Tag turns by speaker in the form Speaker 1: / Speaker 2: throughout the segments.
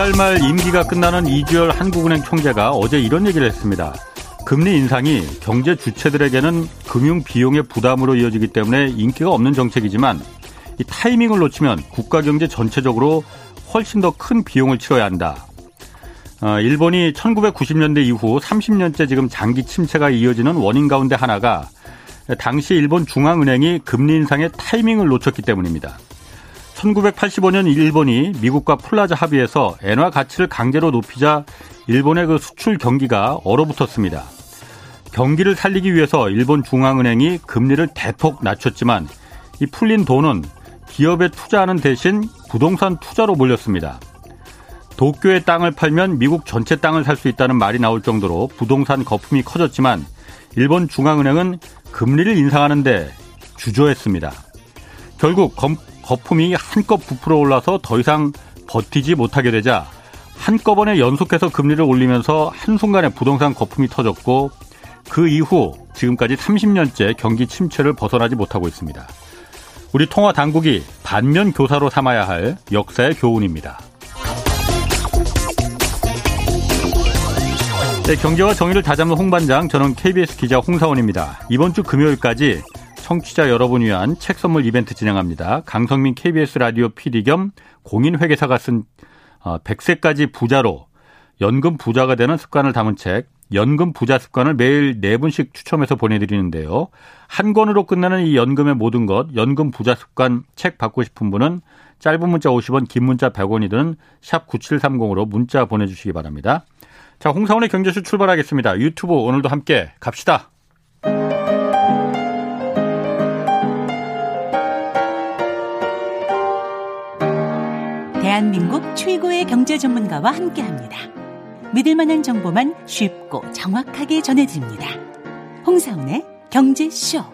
Speaker 1: 이달 말 임기가 끝나는 이주열 한국은행 총재가 어제 이런 얘기를 했습니다. 금리 인상이 경제 주체들에게는 금융 비용의 부담으로 이어지기 때문에 인기가 없는 정책이지만 이 타이밍을 놓치면 국가 경제 전체적으로 훨씬 더 큰 비용을 치러야 한다. 어, 일본이 1990년대 이후 30년째 지금 장기 침체가 이어지는 원인 가운데 하나가 당시 일본 중앙은행이 금리 인상의 타이밍을 놓쳤기 때문입니다. 1985년 일본이 미국과 플라자 합의에서 엔화 가치를 강제로 높이자 일본의 그 수출 경기가 얼어붙었습니다. 경기를 살리기 위해서 일본 중앙은행이 금리를 대폭 낮췄지만 이 풀린 돈은 기업에 투자하는 대신 부동산 투자로 몰렸습니다. 도쿄의 땅을 팔면 미국 전체 땅을 살 수 있다는 말이 나올 정도로 부동산 거품이 커졌지만 일본 중앙은행은 금리를 인상하는데 주저했습니다. 결국 거품이 한껏 부풀어 올라서 더 이상 버티지 못하게 되자 한꺼번에 연속해서 금리를 올리면서 한순간에 부동산 거품이 터졌고 그 이후 지금까지 30년째 경기 침체를 벗어나지 못하고 있습니다. 우리 통화 당국이 반면 교사로 삼아야 할 역사의 교훈입니다. 네, 경제와 정의를 다잡는 홍반장, 저는 KBS 기자 홍사원입니다. 이번 주 금요일까지 청취자 여러분 위한 책 선물 이벤트 진행합니다. 강성민 KBS 라디오 PD 겸 공인회계사가 쓴 100세까지 어, 부자로 연금 부자가 되는 습관을 담은 책 연금 부자 습관을 매일 네 분씩 추첨해서 보내드리는데요. 한 권으로 끝나는 이 연금의 모든 것, 연금 부자 습관 책 받고 싶은 분은 짧은 문자 50원, 긴 문자 100원이든 샵 9730으로 문자 보내주시기 바랍니다. 자, 홍사원의 경제쇼 출발하겠습니다. 유튜브 오늘도 함께 갑시다.
Speaker 2: 대한민국 최고의 경제 전문가와 함께 합니다. 믿을 만한 정보만 쉽고 정확하게 전해드립니다. 홍사원의 경제쇼.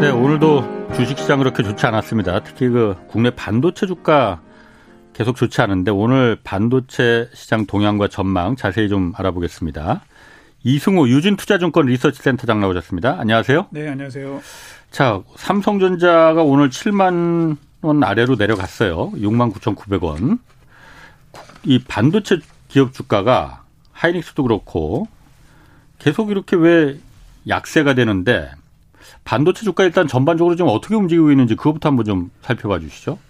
Speaker 1: 네, 오늘도 주식시장 그렇게 좋지 않았습니다. 특히 그 국내 반도체 주가 계속 좋지 않은데 오늘 반도체 시장 동향과 전망 자세히 좀 알아보겠습니다. 이승우 유진투자증권 리서치센터장 나오셨습니다. 안녕하세요.
Speaker 3: 네, 안녕하세요.
Speaker 1: 자, 삼성전자가 오늘 7만 원 아래로 내려갔어요. 6만 9,900원. 이 반도체 기업 주가가 하이닉스도 그렇고 계속 이렇게 왜 약세가 되는데 반도체 주가 일단 전반적으로 좀 어떻게 움직이고 있는지 그것부터 한번 좀 살펴봐 주시죠.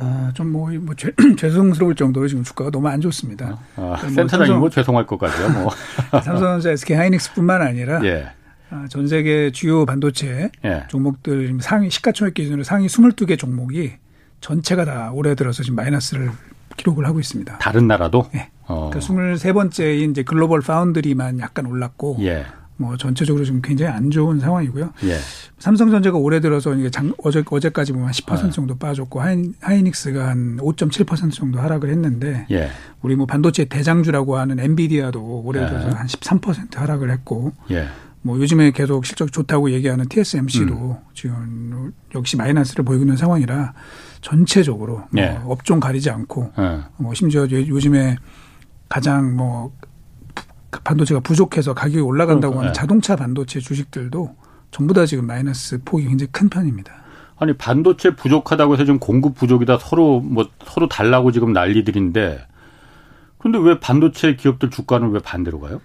Speaker 3: 아, 좀 뭐, 뭐, 죄, 죄송스러울 정도로 지금 주가가 너무 안 좋습니다.
Speaker 1: 아, 뭐 센터장님 뭐 죄송할 것 같아요, 뭐.
Speaker 3: 삼성전자 SK 하이닉스뿐만 아니라. 예. 아, 전 세계 주요 반도체 예. 종목들 상위 시가총액 기준으로 상위 22개 종목이 전체가 다 올해 들어서 지금 마이너스를 기록을 하고 있습니다.
Speaker 1: 다른 나라도?
Speaker 3: 예. 어. 그러니까 23번째인 이제 글로벌 파운드리만 약간 올랐고 예. 뭐 전체적으로 지금 굉장히 안 좋은 상황이고요. 예. 삼성전자가 올해 들어서 이게 장, 어제 어제까지 보면 10% 네. 정도 빠졌고 하이, 하이닉스가 한 5.7% 정도 하락을 했는데 예. 우리 뭐 반도체 대장주라고 하는 엔비디아도 올해 예. 들어서 예. 한13% 하락을 했고 예. 뭐 요즘에 계속 실적 좋다고 얘기하는 TSMC도 음. 지금 역시 마이너스를 보이고 있는 상황이라 전체적으로 뭐 예. 업종 가리지 않고 예. 뭐 심지어 요즘에 가장 뭐 반도체가 부족해서 가격이 올라간다고 하는 네. 자동차 반도체 주식들도 전부 다 지금 마이너스 폭이 굉장히 큰 편입니다.
Speaker 1: 아니 반도체 부족하다고 해서 좀 공급 부족이다 서로 뭐 서로 달라고 지금 난리들인데 그런데 왜 반도체 기업들 주가는 왜 반대로 가요?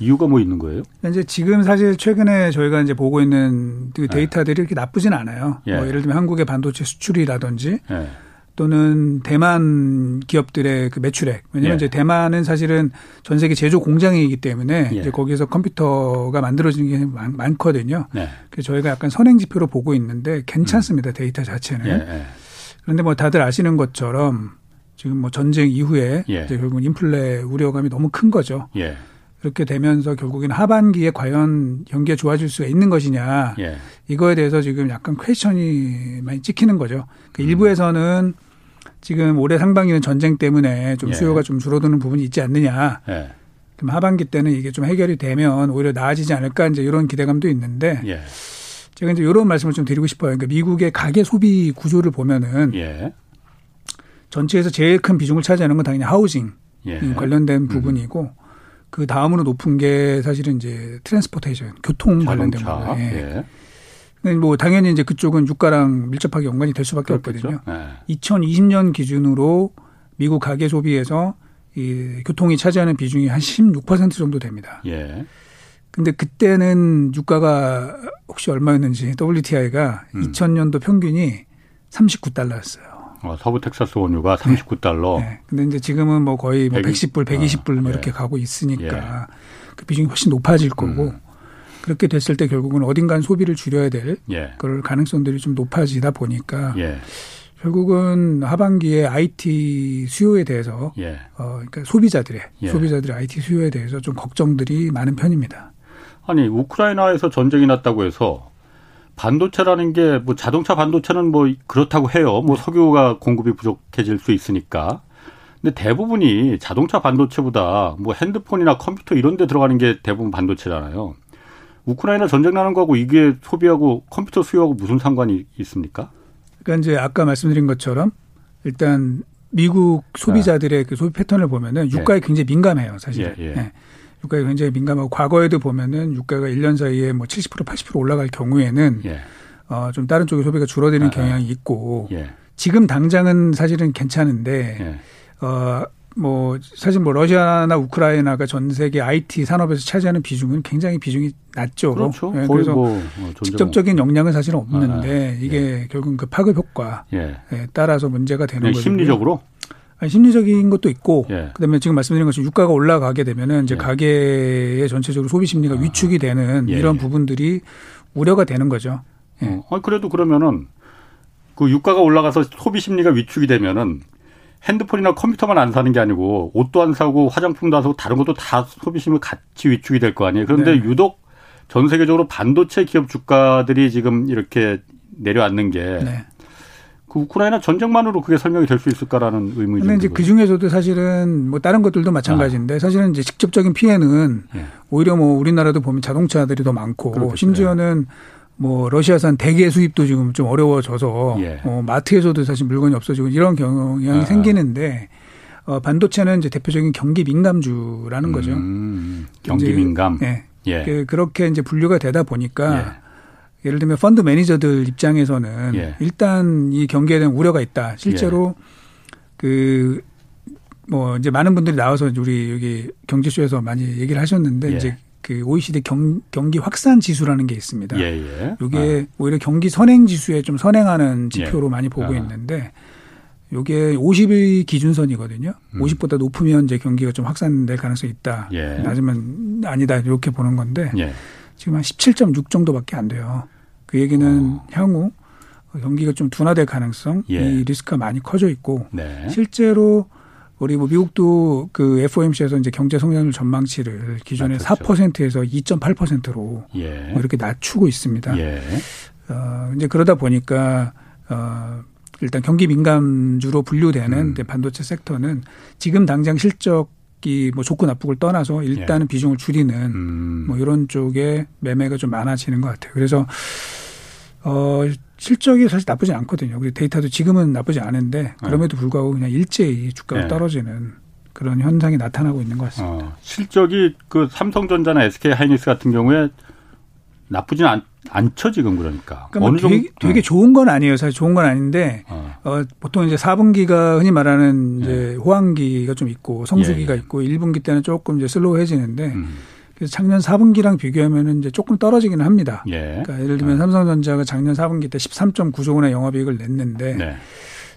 Speaker 1: 이유가 뭐 있는 거예요?
Speaker 3: 이제 지금 사실 최근에 저희가 이제 보고 있는 그 네. 데이터들이 네. 이렇게 나쁘진 않아요. 예. 뭐 예를 들면 한국의 반도체 수출이라든지 예. 또는 대만 기업들의 그 매출액. 왜냐하면 예. 이제 대만은 사실은 전 세계 제조 공장이기 때문에 예. 이제 거기에서 컴퓨터가 많들어지는 게 많, 거든요 네. 그래서 저희가 약간 선행 지표로 보고 있는데 괜찮습니다. 음. 데이터 자체는. 예, 예. 그런데 뭐 다들 아시는 것처럼 지금 뭐 전쟁 이후에 예. 이제 결국 인플레 우려감이 너무 큰 거죠. 예. 그렇게 되면서 결국에는 하반기에 과연 경기가 좋아질 수가 있는 것이냐 이거에 대해서 지금 약간 퀘션이 많이 찍히는 거죠. 그 음. 일부에서는 지금 올해 상반기는 전쟁 때문에 좀 예. 수요가 예. 좀 줄어드는 부분이 있지 않느냐. 예. 그럼 하반기 때는 이게 좀 해결이 되면 오히려 나아지지 않을까 이제 이런 기대감도 있는데 예. 제가 이제 이런 말씀을 좀 드리고 싶어요. 그러니까 미국의 가계 소비 구조를 보면은 예. 전체에서 제일 큰 비중을 차지하는 건 당연히 housing 예. 관련된 음. 부분이고 음. 그 다음으로 높은 게 사실은 이제 transportation 교통. 관련된 부분. 예. 뭐 당연히 이제 그쪽은 유가랑 밀접하게 연관이 될 수밖에 그렇겠죠. 없거든요. 네. 2020년 기준으로 미국 가계 소비에서 이 교통이 차지하는 비중이 한 16% 정도 됩니다. 예. 근데 그때는 유가가 혹시 얼마였는지 WTI가 음. 2000년도 평균이 39달러였어요.
Speaker 1: 어, 서부 텍사스 원유가 39달러. 네. 네.
Speaker 3: 근데 이제 지금은 뭐 거의 뭐 120, 110불, 120불 어, 뭐 이렇게 예. 가고 있으니까 예. 그 비중이 훨씬 높아질 거고 음. 그렇게 됐을 때 결국은 어딘간 소비를 줄여야 될 예. 그럴 가능성들이 좀 높아지다 보니까 예. 결국은 하반기에 IT 수요에 대해서 예. 어 그러니까 소비자들의 예. 소비자들의 IT 수요에 대해서 좀 걱정들이 많은 편입니다.
Speaker 1: 아니 우크라이나에서 전쟁이 났다고 해서 반도체라는 게 뭐 자동차 반도체는 뭐 그렇다고 해요. 뭐 석유가 공급이 부족해질 수 있으니까. 근데 대부분이 자동차 반도체보다 뭐 핸드폰이나 컴퓨터 이런 데 들어가는 게 대부분 반도체잖아요. 우크라이나 전쟁 나는 거하고 이게 소비하고 컴퓨터 수요하고 무슨 상관이 있습니까?
Speaker 3: 그러니까 이제 아까 말씀드린 것처럼 일단 미국 소비자들의 네. 그 소비 패턴을 보면은 유가에 예. 굉장히 민감해요, 사실. 예, 예. 네. 유가에 굉장히 민감하고 과거에도 보면은 유가가 1년 사이에 뭐 70% 80% 올라갈 경우에는 예. 어, 좀 다른 쪽의 소비가 줄어드는 아, 아. 경향이 있고 예. 지금 당장은 사실은 괜찮은데 예. 어, 뭐 사실 뭐 러시아나 우크라이나가 전 세계 IT 산업에서 차지하는 비중은 굉장히 비중이 낮죠.
Speaker 1: 그렇죠.
Speaker 3: 네, 그래서 뭐 직접적인 영향은 사실 없는데 아, 아, 이게 예. 결국은 그 파급 효과에 예. 따라서 문제가 되는 거죠.
Speaker 1: 심리적으로
Speaker 3: 아니, 심리적인 것도 있고 예. 그다음에 지금 말씀드린 것처럼 유가가 올라가게 되면은 이제 예. 가계의 전체적으로 소비 심리가 아. 위축이 되는 예. 이런 예. 부분들이 우려가 되는 거죠.
Speaker 1: 예. 어, 그래도 그러면은 그 유가가 올라가서 소비 심리가 위축이 되면은 핸드폰이나 컴퓨터만 안 사는 게 아니고 옷도 안 사고 화장품도 안 사고 다른 것도 다 소비 심리 같이 위축이 될 거 아니에요. 그런데 네. 유독 전 세계적으로 반도체 기업 주가들이 지금 이렇게 내려앉는 게 네. 그 우크라이나 전쟁만으로 그게 설명이 될 수 있을까라는 의문이
Speaker 3: 근데 이제 그 중에서도 사실은 뭐 다른 것들도 마찬가지인데 아. 사실은 이제 직접적인 피해는 예. 오히려 뭐 우리나라도 보면 자동차들이 더 많고 그렇겠죠. 심지어는 뭐 러시아산 대게 수입도 지금 좀 어려워져서 예. 어, 마트에서도 사실 물건이 없어지고 이런 경향이 아. 생기는데 어, 반도체는 이제 대표적인 경기 민감주라는 거죠. 음,
Speaker 1: 경기 민감.
Speaker 3: 네. 예. 그, 그렇게 이제 분류가 되다 보니까 예. 예를 들면 펀드 매니저들 입장에서는 예. 일단 이 경기에 대한 우려가 있다. 실제로 예. 그뭐 이제 많은 분들이 나와서 우리 여기 경제쇼에서 많이 얘기를 하셨는데 예. 이제 그 OECD 경, 경기 확산 지수라는 게 있습니다. 예, 이게 아. 오히려 경기 선행 지수에 좀 선행하는 지표로 예. 많이 보고 아. 있는데 요게 50일 기준선이거든요. 음. 50보다 높으면 이제 경기가 좀 확산될 가능성이 있다. 예. 낮으면 아니다 이렇게 보는 건데 예. 지금 한 17.6 정도밖에 안 돼요. 그 얘기는 어. 향후 경기가 좀 둔화될 가능성 예. 이 리스크가 많이 커져 있고 네. 실제로 우리 뭐 미국도 그 FOMC에서 이제 경제 성장률 전망치를 기존에 낮췄죠. 4%에서 2.8%로 예. 뭐 이렇게 낮추고 있습니다. 예. 어 이제 그러다 보니까 어 일단 경기 민감주로 분류되는 음. 반도체 섹터는 지금 당장 실적 이뭐 좋고 나쁘고를 떠나서 일단은 예. 비중을 줄이는 음. 뭐 이런 쪽에 매매가 좀 많아지는 것 같아요. 그래서 어 실적이 사실 나쁘지 않거든요. 그리고 데이터도 지금은 나쁘지 않은데 네. 그럼에도 불구하고 그냥 일제히 주가가 네. 떨어지는 그런 현상이 나타나고 있는 것 같습니다. 어,
Speaker 1: 실적이 그 삼성전자나 SK 하이닉스 같은 경우에 나쁘진 않, 않죠 지금 그러니까.
Speaker 3: 그러니까 어느 되게, 정도 되게 어. 좋은 건 아니에요. 사실 좋은 건 아닌데 어. 어 보통 이제 4분기가 흔히 말하는 이제 네. 호황기가 좀 있고 성수기가 예, 예. 있고 1분기 때는 조금 이제 슬로우해지는데 음. 그래서 작년 4분기랑 비교하면은 이제 조금 떨어지기는 합니다. 예. 그러니까 예를 들면 어. 삼성전자가 작년 4분기 때 13.9조 원의 영업이익을 냈는데 네.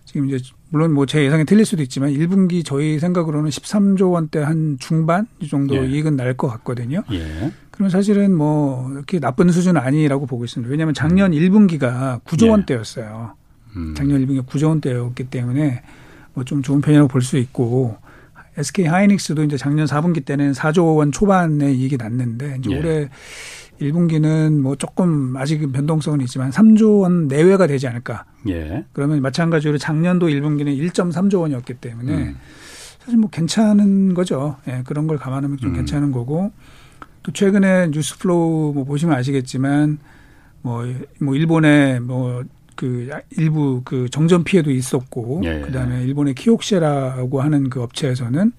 Speaker 3: 지금 이제 물론 뭐 제 예상이 틀릴 수도 있지만 1분기 저희 생각으로는 13조 원대 한 중반 이 정도 예. 이익은 날 것 같거든요. 예. 그러면 사실은 뭐 이렇게 나쁜 수준은 아니라고 보고 있습니다. 왜냐하면 작년 음. 1분기가 9조 예. 원대였어요. 음. 작년 1분기가 9조 원대였기 때문에 뭐 좀 좋은 편이라고 볼 수 있고 SK 하이닉스도 이제 작년 4분기 때는 4조 원 초반에 이익이 났는데 이제 예. 올해 1분기는 뭐 조금 아직 변동성은 있지만 3조 원 내외가 되지 않을까. 예. 그러면 마찬가지로 작년도 1분기는 1.3조 원이었기 때문에 음. 사실 뭐 괜찮은 거죠. 예, 그런 걸 감안하면 좀 음. 괜찮은 거고 또 최근에 뉴스 flow 뭐 보시면 아시겠지만 뭐, 뭐 일본의 뭐 그 일부 그 정전 피해도 있었고 예. 그다음에 일본의 키옥시라고 하는 그 업체에서는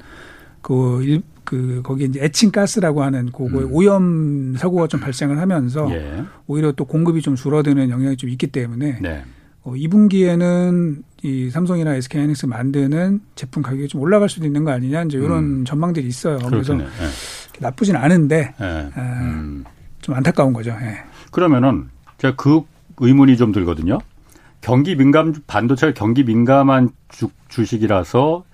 Speaker 3: 그, 일, 그그 거기 이제 에칭 가스라고 하는 그거에 음. 오염 사고가 좀 발생을 하면서 예. 오히려 또 공급이 좀 줄어드는 영향이 좀 있기 때문에 네. 어, 2분기에는 이 삼성이나 SK 하이닉스 만드는 제품 가격이 좀 올라갈 수도 있는 거 아니냐 이제 이런 음. 전망들이 있어요. 그래서 네. 나쁘진 않은데 네. 아, 음. 좀 안타까운 거죠. 네.
Speaker 1: 그러면은 제가 그 의문이 좀 들거든요. 경기 민감 반도체가 경기 민감한 주, 주식이라서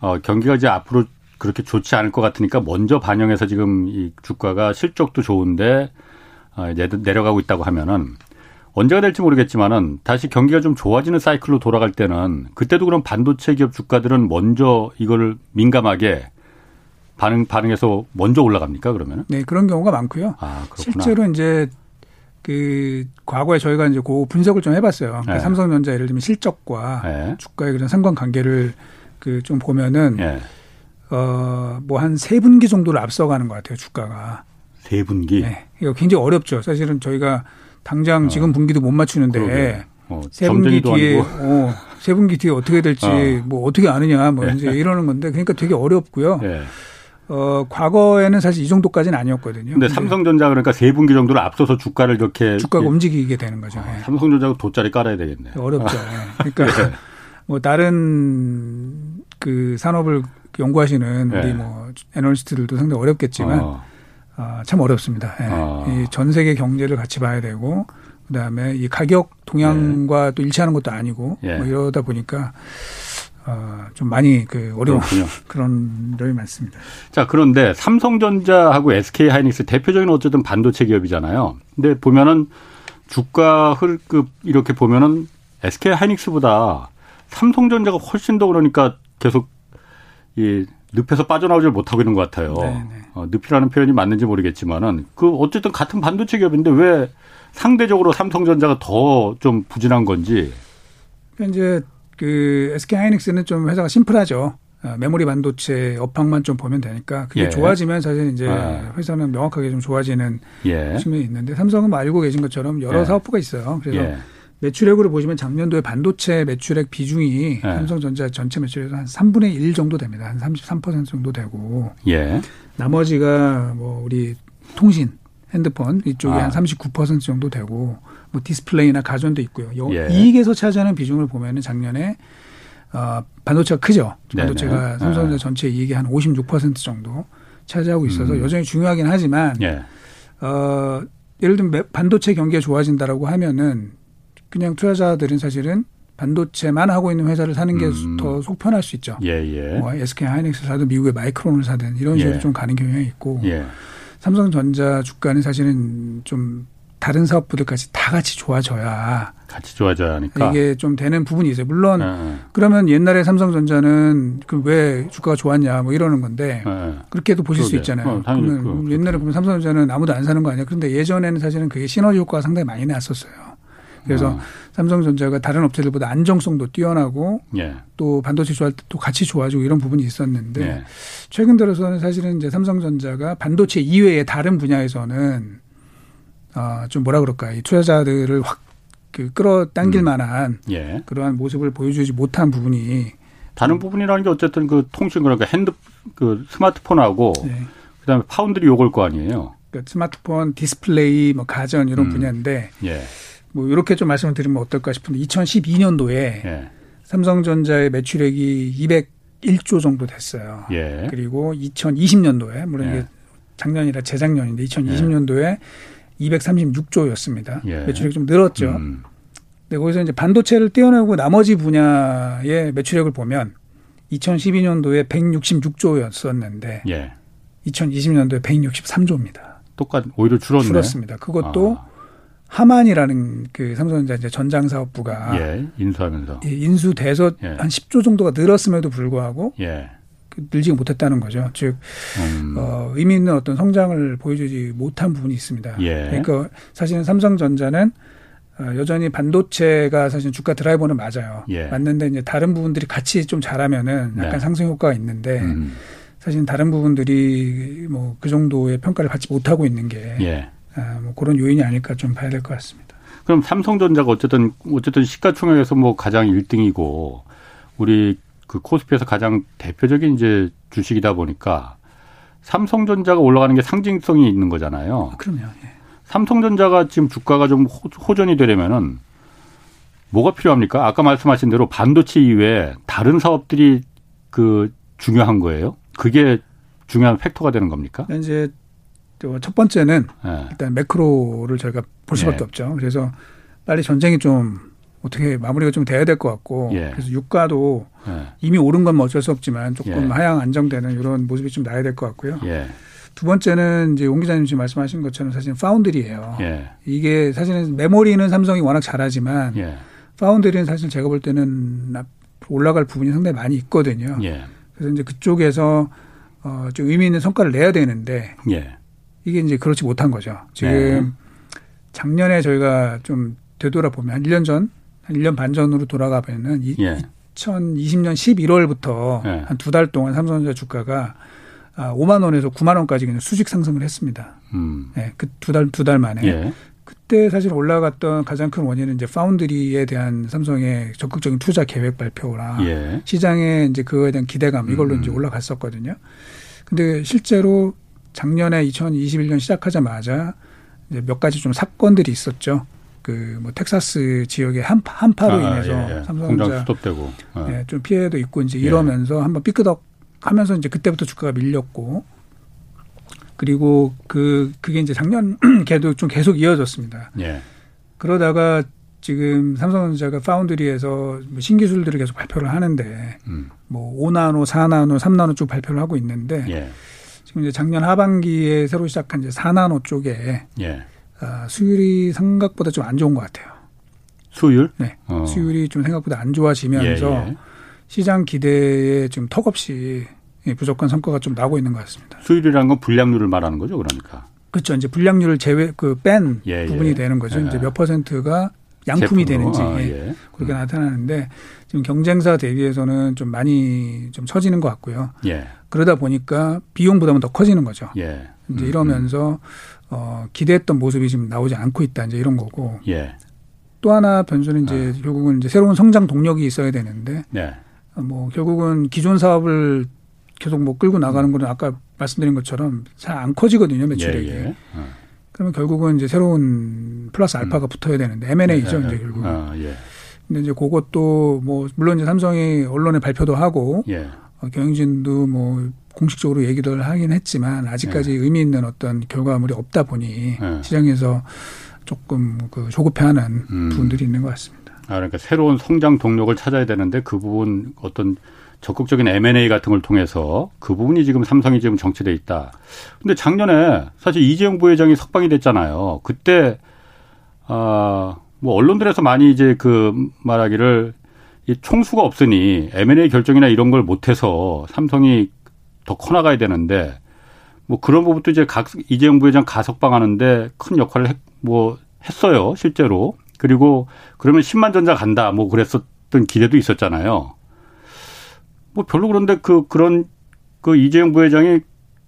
Speaker 1: 어, 경기가 이제 앞으로 그렇게 좋지 않을 것 같으니까 먼저 반영해서 지금 이 주가가 실적도 좋은데 어, 내려가고 있다고 하면은 언제가 될지 모르겠지만은 다시 경기가 좀 좋아지는 사이클로 돌아갈 때는 그때도 그럼 반도체 기업 주가들은 먼저 이거를 민감하게 반응 반응해서 먼저 올라갑니까 그러면은?
Speaker 3: 네 그런 경우가 많고요. 아, 실제로 이제 그 과거에 저희가 이제 그 분석을 좀 해봤어요. 그러니까 네. 삼성전자 예를 들면 실적과 네. 주가의 그런 상관관계를 그 좀 보면은 네. 어뭐 한 세 분기 정도를 앞서가는 것 같아요 주가가.
Speaker 1: 세 분기.
Speaker 3: 네, 이거 굉장히 어렵죠. 사실은 저희가 당장 어. 지금 분기도 못 맞추는데 어, 세 분기 뒤에 어, 세 분기 뒤에 어떻게 될지 어. 뭐 어떻게 아느냐 뭐 네. 이제 이러는 건데 그러니까 되게 어렵고요. 네. 어, 과거에는 사실 이 정도까지는 아니었거든요.
Speaker 1: 근데, 근데 삼성전자 그러니까 세 분기 정도를 앞서서 주가를 이렇게
Speaker 3: 주가가 예. 움직이게 되는 거죠.
Speaker 1: 아, 삼성전자가 돗자리 깔아야 되겠네.
Speaker 3: 어렵죠. 예. 그러니까 네. 뭐 다른 그 산업을 연구하시는 우리 네. 뭐 애널리스트들도 상당히 어렵겠지만 어. 어, 참 어렵습니다. 예. 어. 이전 세계 경제를 같이 봐야 되고 그다음에 이 가격 동향과 네. 또 일치하는 것도 아니고 예. 뭐 이러다 보니까 어, 좀 많이 그 어려운 그런 점이 많습니다.
Speaker 1: 자, 그런데 삼성전자하고 SK 하이닉스 대표적인 어쨌든 반도체 기업이잖아요. 근데 보면은 주가 흘급 이렇게 보면은 SK 하이닉스보다 삼성전자가 훨씬 더 그러니까 계속 이 늪에서 빠져나오질 못하고 있는 것 같아요. 네, 네. 어, 늪이라는 표현이 맞는지 모르겠지만은 그 어쨌든 같은 반도체 기업인데 왜 상대적으로 삼성전자가 더 좀 부진한 건지.
Speaker 3: 그러니까 이제 그 SK 하이닉스는 좀 회사가 심플하죠. 어, 메모리 반도체 업황만 좀 보면 되니까 그게 예. 좋아지면 사실 이제 아. 회사는 명확하게 좀 좋아지는 예. 측면이 있는데 삼성은 뭐 알고 계신 것처럼 여러 예. 사업부가 있어요. 그래서 예. 매출액으로 보시면 작년도에 반도체 매출액 비중이 예. 삼성전자 전체 매출에서 한 3분의 1 정도 됩니다. 한 33% 정도 되고 예. 나머지가 뭐 우리 통신 핸드폰 이쪽이 아. 한39% 정도 되고 뭐 디스플레이나 가전도 있고요. 예. 이익에서 차지하는 비중을 보면은 작년에 어, 반도체가 크죠. 반도체가 네네. 아. 삼성전자 전체 이익의 한 56% 정도 차지하고 있어서 음. 여전히 중요하긴 하지만 예. 어, 예를 들면 반도체 경기가 좋아진다라고 하면은 그냥 투자자들은 사실은 반도체만 하고 있는 회사를 사는 게 더 음. 속편할 수 있죠. 예, 예. 뭐 SK 하이닉스 사든 미국의 마이크론을 사든 이런 식으로 예. 좀 가는 경향이 있고 예. 삼성전자 주가는 사실은 좀 다른 사업부들까지 다 같이 좋아져야
Speaker 1: 같이 좋아져야 하니까
Speaker 3: 이게 좀 되는 부분이 있어요. 물론 네. 그러면 옛날에 삼성전자는 그 왜 주가가 좋았냐 뭐 이러는 건데 네. 그렇게도 보실 그러게. 수 있잖아요. 어, 그러면 그, 옛날에 보면 삼성전자는 아무도 안 사는 거 아니야. 그런데 예전에는 사실은 그게 시너지 효과가 상당히 많이 났었어요. 그래서 어. 삼성전자가 다른 업체들보다 안정성도 뛰어나고 예. 또 반도체 좋아할 때 또 같이 좋아지고 이런 부분이 있었는데 예. 최근 들어서는 사실은 이제 삼성전자가 반도체 이외의 다른 분야에서는 어 좀 뭐라 그럴까 이 투자자들을 확 그 끌어당길 음. 만한 예. 그러한 모습을 보여주지 못한 부분이
Speaker 1: 다른 부분이라는 게 어쨌든 그 통신 그러니까 핸드 그 스마트폰하고 네. 그다음에 파운드리 요걸 거 아니에요.
Speaker 3: 그러니까 스마트폰, 디스플레이, 뭐 가전 이런 음. 분야인데 예. 뭐 이렇게 좀 말씀을 드리면 어떨까 싶은데 2012년도에 예. 삼성전자의 매출액이 201조 정도 됐어요. 예. 그리고 2020년도에 물론 이게 예. 작년이라 재작년인데 2020년도에 236조였습니다. 예. 매출액이 좀 늘었죠. 음. 근데 거기서 이제 반도체를 떼어내고 나머지 분야의 매출액을 보면 2012년도에 166조였었는데 예. 2020년도에 163조입니다.
Speaker 1: 똑같 오히려 줄었네.
Speaker 3: 줄었습니다. 그것도 아. 하만이라는 그 삼성전자 이제 전장 사업부가
Speaker 1: 예, 인수하면서
Speaker 3: 예, 인수돼서 예. 한 10조 정도가 늘었음에도 불구하고 예. 그 늘지 못했다는 거죠. 즉 음. 어, 의미 있는 어떤 성장을 보여주지 못한 부분이 있습니다. 예. 그러니까 사실은 삼성전자는 어, 여전히 반도체가 사실 주가 드라이버는 맞아요. 예. 맞는데 이제 다른 부분들이 같이 좀 잘하면은 약간 네. 상승 효과가 있는데 음. 사실 다른 부분들이 뭐 그 정도의 평가를 받지 못하고 있는 게 예. 아, 뭐 그런 요인이 아닐까 좀 봐야 될 것 같습니다.
Speaker 1: 그럼 삼성전자가 어쨌든 어쨌든 시가총액에서 뭐 가장 1등이고 우리 그 코스피에서 가장 대표적인 이제 주식이다 보니까 삼성전자가 올라가는 게 상징성이 있는 거잖아요.
Speaker 3: 아, 그럼요. 예.
Speaker 1: 삼성전자가 지금 주가가 좀 호전이 되려면은 뭐가 필요합니까? 아까 말씀하신 대로 반도체 이외에 다른 사업들이 그 중요한 거예요. 그게 중요한 팩터가 되는 겁니까?
Speaker 3: 이제 첫 번째는 네. 일단 매크로를 저희가 볼 수밖에 네. 없죠. 그래서 빨리 전쟁이 좀 어떻게 마무리가 좀 돼야 될 것 같고 예. 그래서 유가도 예. 이미 오른 건 뭐 어쩔 수 없지만 조금 예. 하향 안정되는 이런 모습이 좀 나야 될 것 같고요. 예. 두 번째는 이제 옹 기자님 지금 말씀하신 것처럼 사실 파운드리예요. 예. 이게 사실은 메모리는 삼성이 워낙 잘하지만 예. 파운드리는 사실 제가 볼 때는 올라갈 부분이 상당히 많이 있거든요. 그래서 이제 그쪽에서 어, 좀 의미 있는 성과를 내야 되는데 이게 이제 그렇지 못한 거죠. 지금 작년에 저희가 좀 되돌아보면 한 1년 전, 한 1년 반 전으로 돌아가 보면은 예. 2020년 11월부터 예. 한두 달 동안 삼성전자 주가가 아, 5만 원에서 9만 원까지 그냥 수직 상승을 했습니다. 음. 네, 그두 달, 두 달 만에. 예. 그때 사실 올라갔던 가장 큰 원인은 이제 파운드리에 대한 삼성의 적극적인 투자 계획 발표라 예. 시장에 이제 그거에 대한 기대감 이걸로 음. 이제 올라갔었거든요. 근데 실제로 작년에 2021년 시작하자마자 이제 몇 가지 좀 사건들이 있었죠. 그 뭐 텍사스 지역의 한파, 한파로 아, 인해서 예, 예.
Speaker 1: 삼성전자 스톱되고
Speaker 3: 예. 예, 좀 피해도 있고 이제 예. 이러면서 한번 삐끄덕 하면서 이제 그때부터 주가가 밀렸고 그리고 그 그게 이제 작년 걔도 좀 계속 이어졌습니다. 예. 그러다가 지금 삼성전자가 파운드리에서 뭐 신기술들을 계속 발표를 하는데 음. 뭐 5나노, 4나노, 3나노 쪽 발표를 하고 있는데 예. 지금 이제 작년 하반기에 새로 시작한 이제 4나노 쪽에 예. 아, 수율이 생각보다 좀 안 좋은 것 같아요.
Speaker 1: 수율?
Speaker 3: 네. 어. 수율이 좀 생각보다 안 좋아지면서 예, 예. 시장 기대에 좀 턱없이 부족한 성과가 좀 나고 있는 것 같습니다.
Speaker 1: 수율이라는 건 불량률을 말하는 거죠, 그러니까.
Speaker 3: 그렇죠. 이제 불량률을 제외 그뺀 예, 예, 부분이 되는 거죠. 이제 몇 퍼센트가 양품이 제품으로. 되는지 아, 예. 그렇게 음. 나타나는데 지금 경쟁사 대비해서는 좀 많이 좀 처지는 것 같고요. 예. 그러다 보니까 비용 부담은 더 커지는 거죠. 예. 이제 음, 이러면서 음. 어, 기대했던 모습이 지금 나오지 않고 있다 이제 이런 거고. 예. 또 하나 변수는 이제 아. 결국은 이제 새로운 성장 동력이 있어야 되는데 예. 뭐 결국은 기존 사업을 계속 뭐 끌고 나가는 거는 아까 말씀드린 것처럼 잘 안 커지거든요 매출액이. 예, 예. 어. 그러면 결국은 이제 새로운 플러스 알파가 음. 붙어야 되는데 M&A죠 이제 결국. 아, 예. 근데 이제 그것도 뭐 물론 이제 삼성이 언론에 발표도 하고 예. 어, 경영진도 뭐 공식적으로 얘기를 하긴 했지만 아직까지 예. 의미 있는 어떤 결과물이 없다 보니 예. 시장에서 조금 그 조급해하는 음. 부분들이 있는 것 같습니다.
Speaker 1: 아 그러니까 새로운 성장 동력을 찾아야 되는데 그 부분 어떤 적극적인 M&A 같은 걸 통해서 그 부분이 지금 삼성이 지금 정체돼 있다. 근데 작년에 사실 이재용 부회장이 석방이 됐잖아요. 그때 아 뭐 언론들에서 많이 이제 그 말하기를 이 총수가 없으니 M&A 결정이나 이런 걸 못해서 삼성이 더 커나가야 되는데 뭐 그런 부분도 이제 각 이재용 부회장 가석방하는데 큰 역할을 했, 뭐 했어요 실제로 그리고 그러면 10만 전자 간다 뭐 그랬었던 기대도 있었잖아요. 뭐 별로 그런데 그 그런 그 이재용 부회장이